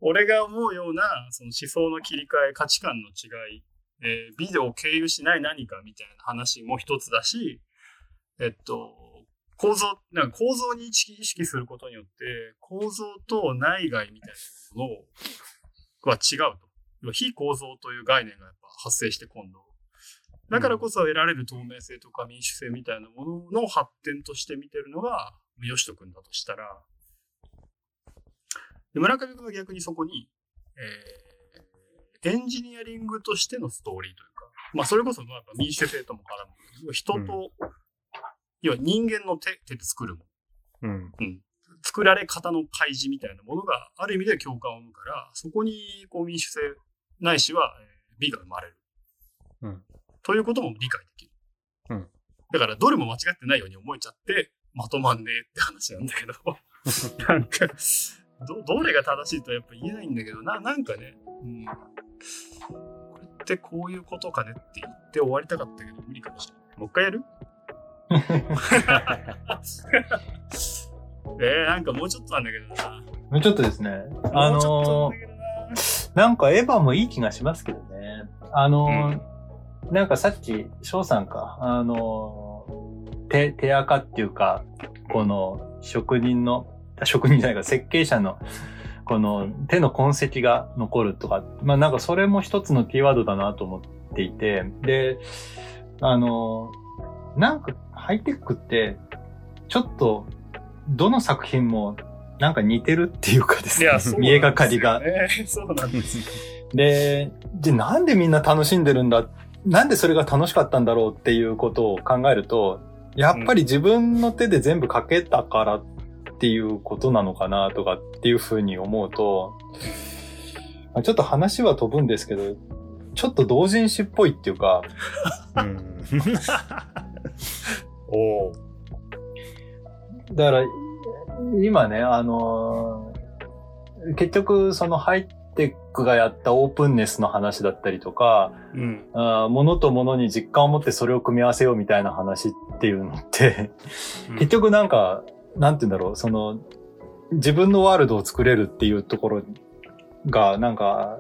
俺が思うような、その思想の切り替え、価値観の違い、えービデオを経由しない何かみたいな話も一つだし、えっと、構造、なんか構造に意識することによって、構造と内外みたいなものは違うと。非構造という概念がやっぱ発生して今度。だからこそ得られる透明性とか民主性みたいなものの発展として見てるのが、ヨシト君だとしたら、で村上君は逆にそこに、えー、エンジニアリングとしてのストーリーというか、まあそれこそまあ民主性とも絡む。人と、うん要は人間の手手で作るもの。うん。うん。作られ方の開示みたいなものがある意味で共感を生むから、そこにこう民主性ないしは、えー美が生まれる。うん。ということも理解できる。うん。だからどれも間違ってないように思えちゃって、まとまんねえって話なんだけど、なんか、ど、どれが正しいとはやっぱ言えないんだけど、な、なんかね、うん。これってこういうことかねって言って終わりたかったけど、無理かもしれない。もう一回やる？えー、なんかもうちょっとなんだけどな。もうちょっとですね。あのなんだけどななんかエヴァもいい気がしますけどね。あの、なんかさっき、翔さんか、あの、手、手垢っていうか、この職人の、職人じゃないか、設計者の、この手の痕跡が残るとか、まあなんかそれも一つのキーワードだなと思っていて、で、あの、なんかハイテクって、ちょっと、どの作品もなんか似てるっていうかですねすよね見えがかりが。。そうなんですよ。で、で、なんでみんな楽しんでるんだなんでそれが楽しかったんだろうっていうことを考えると、やっぱり自分の手で全部書けたからっていうことなのかなとかっていうふうに思うと、まあちょっと話は飛ぶんですけど、ちょっと同人誌っぽいっていうか、うん。おお。だから、今ね、あのー結局そのハイテックがやったオープンネスの話だったりとか、うん。物と物に実感を持ってそれを組み合わせようみたいな話っていうのって、結局なんか、なんて言うんだろう、その、自分のワールドを作れるっていうところが、なんか、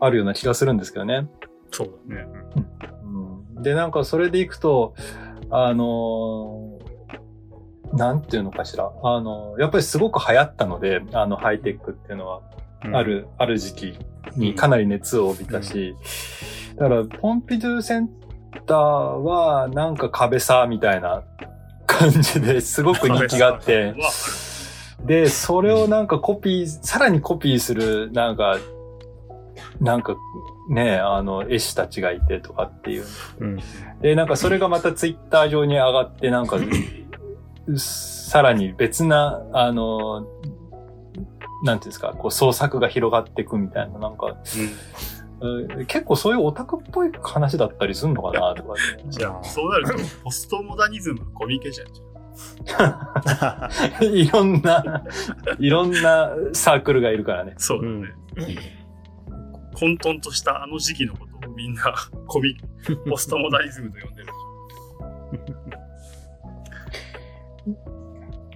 あるような気がするんですけどね。そうだね。うん、で、なんかそれでいくと、あのーなんていうのかしら。あのやっぱりすごく流行ったので、あの、ハイテックっていうのは。あ。る、ある時期にかなり熱を帯びたし、だから、ポンピドゥセンターは、なんか壁さ、みたいな感じですごく人気があって、で、それをなんかコピー、さらにコピーする、なんか、なんか、ね、あの、絵師たちがいてとかっていう。うん。で、なんかそれがまたツイッター上に上がって、なんか、さらに別な、あの、なんていうんですか、こう創作が広がっていくみたいな、なんか、うん結構そういうオタクっぽい話だったりするのかなとか、ね。じゃあ、そうなると、ポストモダニズムのコミケじゃん。じ ゃいろんな、いろんなサークルがいるからね。あそうだね。混沌としたあの時期のことをみんなコミ、ポストモダニズムと呼んでる。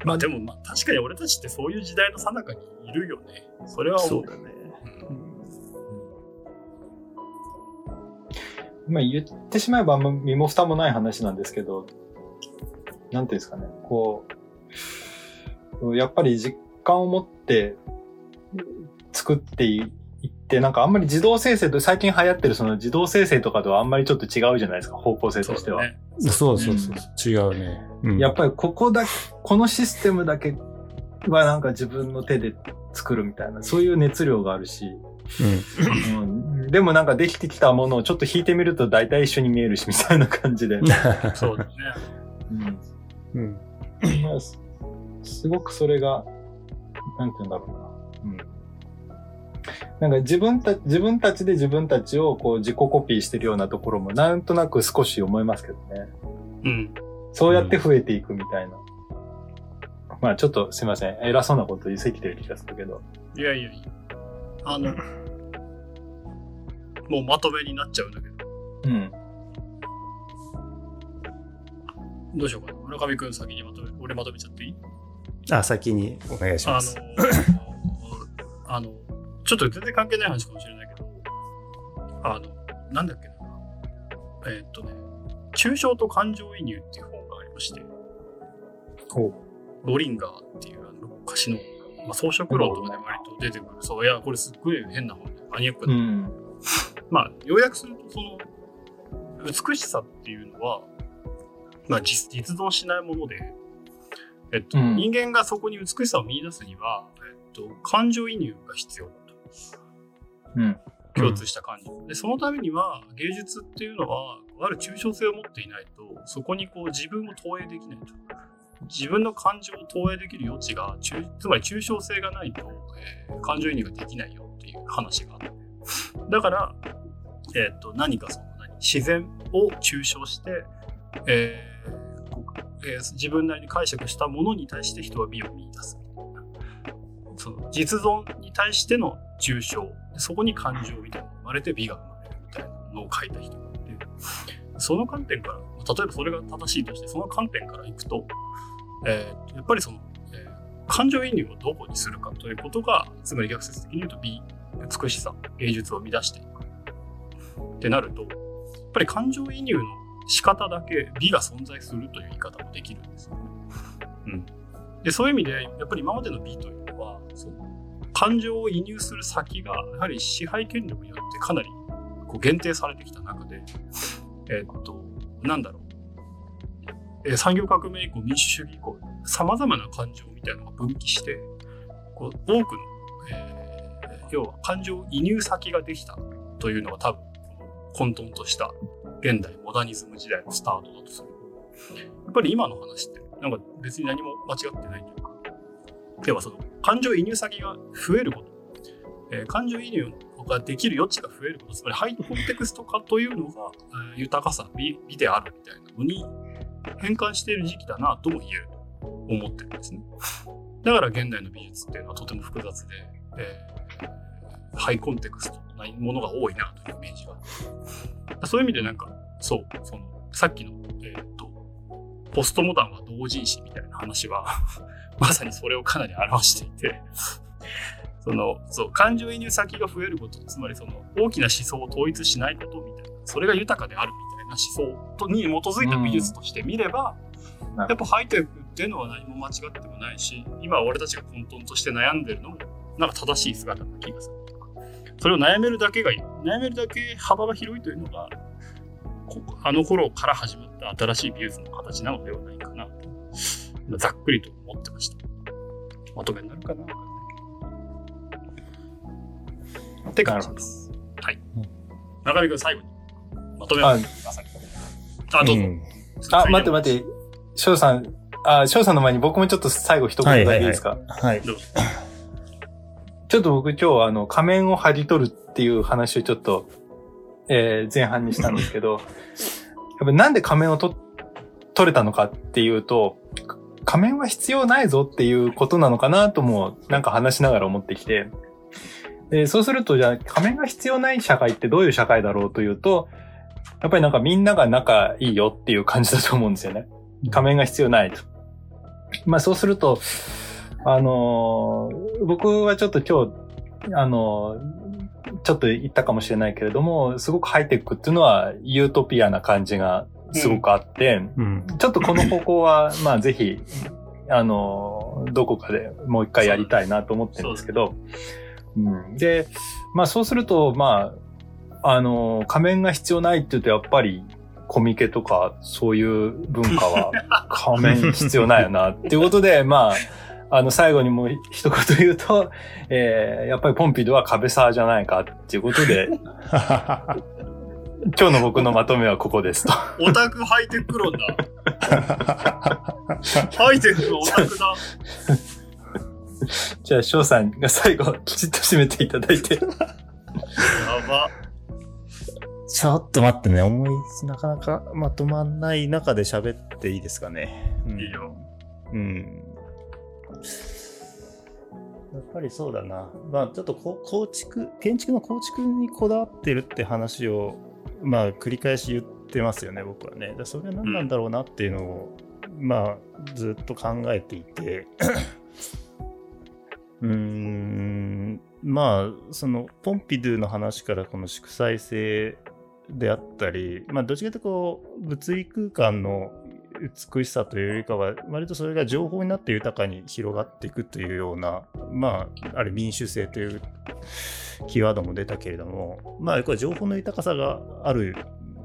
まあでも、まあ確かに俺たちってそういう時代の最中にいるよね。それは思う。そうだね。まあ言ってしまえばあんま身も蓋もない話なんですけど、なんていうんですかね、こう、やっぱり実感を持って作っていって、なんかあんまり自動生成と、最近流行ってるその自動生成とかとはあんまりちょっと違うじゃないですか、方向性としては。ね。そうそうそう。違うね。うんやっぱりここだけ、このシステムだけはなんか自分の手で作るみたいな、そういう熱量があるし、うん。うんでもなんかできてきたものをちょっと引いてみると大体一緒に見えるし、みたいな感じで。そうだね。うんうん。まあすすごくそれが、なんて言うんだろうな。うん。なんか自分た、自分たちで自分たちをこう自己コピーしてるようなところもなんとなく少し思いますけどね。うん。そうやって増えていくみたいな。まあちょっとすいません。偉そうなこと言い過ぎてる気がするけど。いやいやいや。あの、もうまとめになっちゃうんだけど、うん。どうしようかな。村上くん先にまとめ、俺まとめちゃっていい？あ、先にお願いしあのます。、あの、ちょっと全然関係ない話かもしれないけど、あの、なんだっけな。えーっとね、抽象と感情移入っていう本がありまして、ほロリンガーっていうあの歌詞の、まあ、装飾論とかで割と出てくる。そう、いや、これすっごい変な本で、マニアックう。な。ん。まあ、要約すると、その、美しさっていうのは、まあ実、実存しないもので、えっと、うん人間がそこに美しさを見出すには、えっと、感情移入が必要だと。うん。共通した感情。で、そのためには、芸術っていうのは、ある抽象性を持っていないと、そこにこう自分を投影できないと。自分の感情を投影できる余地が、抽つまり抽象性がないと、えー感情移入ができないよっていう話があって。だから、えっと、何かその何、自然を抽象して、えーえー自分なりに解釈したものに対して人は美を見出す。その実存に対しての抽象、そこに感情みたいなのが生まれて美が生まれるみたいなのを書いた人がいて、その観点から、例えばそれが正しいとして、その観点からいくと、えーやっぱりその、えー感情移入をどこにするかということが、つまり逆説的に言うと美、美しさ、芸術を生み出していく。ってなると、やっぱり感情移入の仕方だけ美が存在するという言い方もできるんですよね。うん。で、そういう意味で、やっぱり今までの美というのは、その感情を移入する先が、やはり支配権力によってかなりこう限定されてきた中で、えっと、なんだろう。えー産業革命以降、民主主義以降、様々な感情みたいなのが分岐して、こう多くの、えー要は感情移入先ができたというのが多分、混沌とした現代モダニズム時代のスタートだとする。やっぱり今の話って、なんか別に何も間違ってないというか、要はその感情移入先が増えること、えー感情移入ができる余地が増えること、つまりハイコンテクスト化というのが、豊かさ美、美であるみたいなのに変換している時期だなとも言えると思ってるんですね。だから現代の美術っていうのはとても複雑で、えーハイコンテクストなものが多いなというイメージが。そういう意味でなんか、そう、その、さっきの、えーっと、ポストモダンは同人誌みたいな話は、まさにそれをかなり表していて、その、そう、感情移入先が増えること、つまりその、大きな思想を統一しないことみたいな、それが豊かであるみたいな思想に基づいた美術として見れば、うんやっぱハイテクっていうのは何も間違ってもないし、今俺たちが混沌として悩んでるのも、なんか正しい姿な気がする。それを悩めるだけがいい。悩めるだけ幅が広いというのが、こあの頃から始まった新しい美術の形なのではないかなと、ざっくりと思ってました。まとめになるかなって感じです。はいうん。中見君最後にまとめをあください。あ、どうぞ。うんあ、待って待って。翔さん、あ、翔さんの前に僕もちょっと最後一言だけいいですか、はい。どうぞ。ちょっと僕今日あの仮面を剥ぎ取るっていう話をちょっと、えー前半にしたんですけど、やっぱなんで仮面をと取れたのかっていうと、か仮面は必要ないぞっていうことなのかなともなんか話しながら思ってきて、でそうするとじゃあ仮面が必要ない社会ってどういう社会だろうというと、やっぱりなんかみんなが仲いいよっていう感じだと思うんですよね。仮面が必要ないと。まあそうすると、あのー僕はちょっと今日、あのーちょっと言ったかもしれないけれども、すごくハイテクっていうのはユートピアな感じがすごくあって、うん。ちょっとこの方向は、まあぜひ、あのーどこかでもう一回やりたいなと思ってるんですけど、うん、で、まあそうすると、まあ、あのー仮面が必要ないって言うとやっぱりコミケとかそういう文化は 仮面必要ないよなっていうことで、まあ、あの最後にもう一言言うと、えーやっぱりポンピドは壁沢じゃないかっていうことで、今日の僕のまとめはここですと。オタクハイテク論だ。ハイテクのオタクだ。じゃあ、翔さんが最後、きちっと締めていただいて。やば。ちょっと待ってね、思い、なかなかまとまんない中で喋っていいですかね。うん、いいよ。うん。やっぱりそうだな。まあちょっと構築、建築の構築にこだわってるって話を、まあ繰り返し言ってますよね、僕はね。それは何なんだろうなっていうのを、まあずっと考えていて。うーん、まあそのポンピドゥの話からこの祝祭性であったり、まあどっちかというとこう物理空間の美しさというよりかは、割とそれが情報になって豊かに広がっていくというような、まあ、ある民主性というキーワードも出たけれども、まあ、これ情報の豊かさがある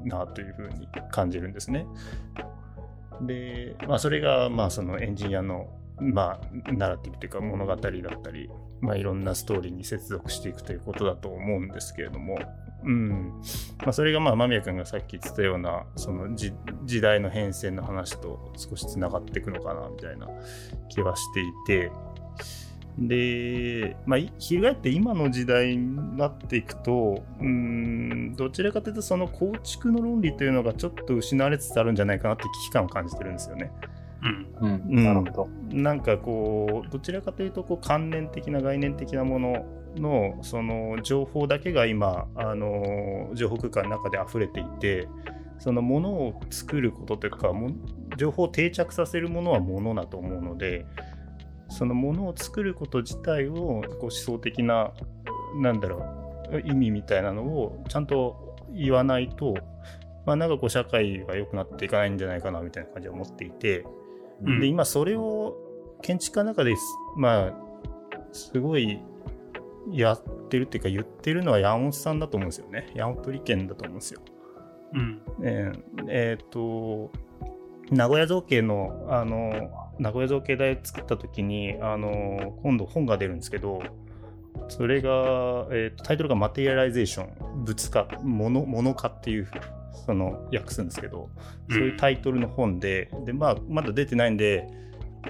なというふうに感じるんですね。で、まあ、それが、まあ、そのエンジニアの、まあ、ナラティブというか物語だったり、まあ、いろんなストーリーに接続していくということだと思うんですけれども、うん。まあ、それがまあ間宮君がさっき言ってたようなその時代の変遷の話と少しつながっていくのかなみたいな気はしていて。で、まあ、翻って今の時代になっていくとうんどちらかというとその構築の論理というのがちょっと失われつつあるんじゃないかなって危機感を感じてるんですよね。うん。うん。うんなるほど。なんかこうどちらかというとこう観念的な概念的なもののその情報だけが今あの情報空間の中で溢れていてそのものを作ることというかも情報を定着させるものはものだと思うのでそのものを作ること自体をこう思想的ななんだろう意味みたいなのをちゃんと言わないと、まあ、なんかこう社会が良くなっていかないんじゃないかなみたいな感じは思っていて。うんで今それを建築家の中ですまあすごいやってるっていうか言ってるのは山本さんだと思うんですよね山本理研だと思うんですよ。うん。えーえーと名古屋造形のあの名古屋造形大作った時にあの今度本が出るんですけどそれが、えーとタイトルが「materialization 物化物物化」っていうその訳すんですけどそういうタイトルの本で、で、まあ、まだ出てないんで、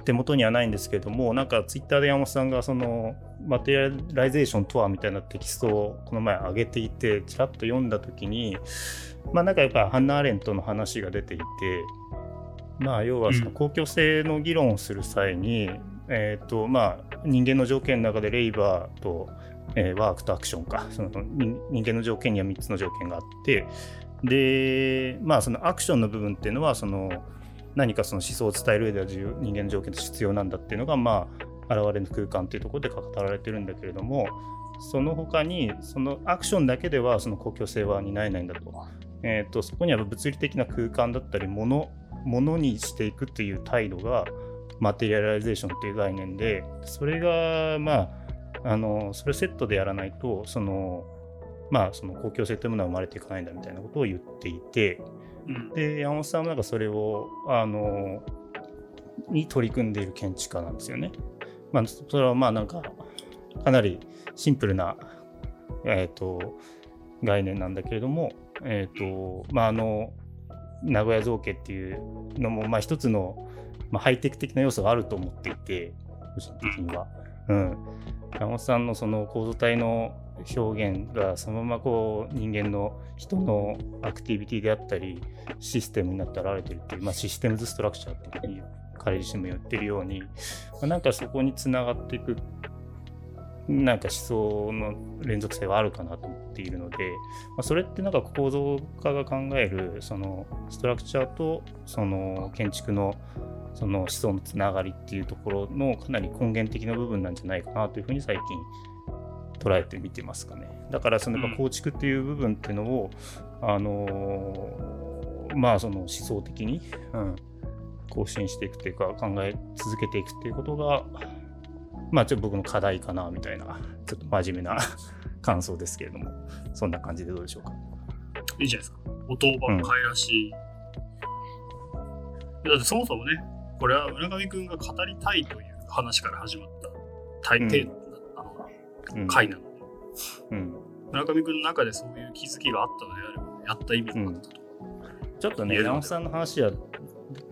手元にはないんですけれども、なんかツイッターで山本さんが、その、 materialization とはみたいなテキストをこの前上げていて、ちらっと読んだときに、まあなんかやっぱハンナ・アレントの話が出ていて、まあ要はその公共性の議論をする際に、えっ、と、まあ人間の条件の中でレイバーと、えーワークとアクションか、その人人間の条件には3つの条件があって、でまあそのアクションの部分っていうのはその何かその思想を伝える上では人間の条件と必要なんだっていうのがまあ現れの空間っていうところで語られてるんだけれどもその他にそのアクションだけではその公共性は担えないんだと,、えー、とそこには物理的な空間だったり物物にしていくっていう態度が materialization っていう概念でそれがまああのそれセットでやらないとそのまあその公共性というものは生まれていかないんだみたいなことを言っていてうん。で山本さんはなんかそれをあのに取り組んでいる建築家なんですよね。まあ、それはまあなんかかなりシンプルな、えー、と概念なんだけれども、えーとまあ、あの名古屋造形っていうのもまあ一つの、まあ、ハイテク的な要素があると思っていて個人的には。うん、山本さんのその構造体の表現がそのままこう人間の人のアクティビティであったりシステムになって現れてるっていう、まあ、システムズストラクチャーっていうふうに彼自身も言ってるように、まあ、なんかそこにつながっていくなんか思想の連続性はあるかなと思っているので、まあ、それってなんか構造家が考えるそのストラクチャーとその建築のその思想のつながりっていうところのかなり根源的な部分なんじゃないかなというふうに最近捉えてみてますかね。だからそのやっぱ構築っていう部分っていうのを、あのーまあその思想的に、うん、更新していくというか考え続けていくっていうことがまあちょっと僕の課題かなみたいなちょっと真面目な 感想ですけれどもそんな感じでどうでしょうか。いいじゃないですか。お当番かいらしい。だってそもそもね、これは村上くんが語りたいという話から始まった大うん抵のうん回なので、うん村上くんの中でそういう気づきがあったのであれば、やった意味があったと。ちょっとね山本さんの話は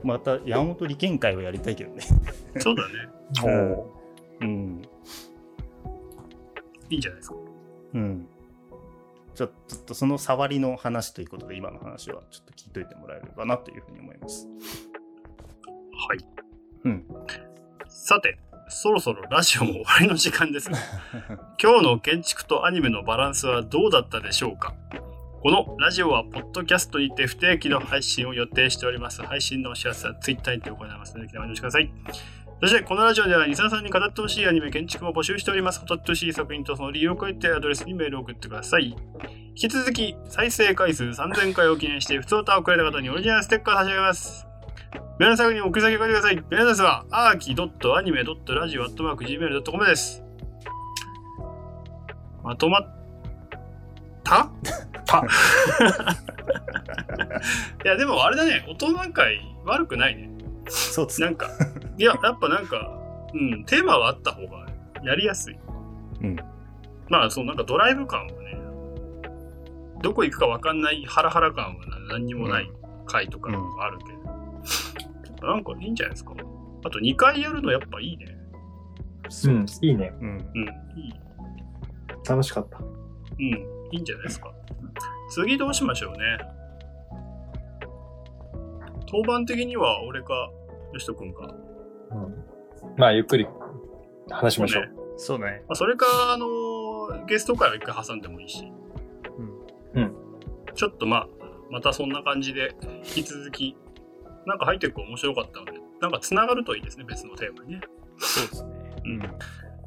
また山本利権会をやりたいけどね。そうだね。おうん。いいんじゃないですか。うん。ちょっとその触りの話ということで、今の話はちょっと聞いといてもらえればなというふうに思います。はい。うん。さて、そろそろラジオも終わりの時間ですが、今日の建築とアニメのバランスはどうだったでしょうか？このラジオはポッドキャストにて不定期の配信を予定しております。配信のお知らせは Twitter にて行いますので、気長にお待ちください。そして、このラジオでは、リサさんに語ってほしいアニメ、建築も募集しております。語ってほしい作品とその理由を書いてアドレスにメールを送ってください。引き続き、再生回数3000回を記念して、普通歌をくれた方にオリジナルステッカーを差し上げます。メールの作に送り先を書いてください。メールアドレスは、アーキ .anime.radio.gmail.com です。まとまった？た いや、でもあれだね、大人会悪くないね。そうですね。なんか、いや、やっぱなんか、うん、テーマはあった方がやりやすい。うん。まあ、そう、なんかドライブ感はね、どこ行くか分かんないハラハラ感は何にもない回とかがあるけど、なんかいいんじゃないですか。あと2回やるのやっぱいいね。うん、いいね。うん。うん、いい。楽しかった。うん、いいんじゃないですか。次どうしましょうね。当番的には俺か、よしとくんか。うん、まあ、ゆっくり話しましょう。ねそうね。まあ、それか、あのーゲスト会を一回挟んでもいいし。うん。うん。ちょっとまあ、またそんな感じで、引き続き、なんか入っていく面白かったので、なんか繋がるといいですね、別のテーマにね。そうですね。うん。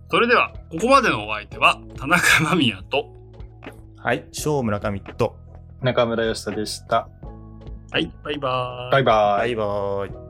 それでは、ここまでのお相手は、田中間宮と、はい。小村上と、中村義人でした。はい、バイバーイ。バイバイ。バイバーイ。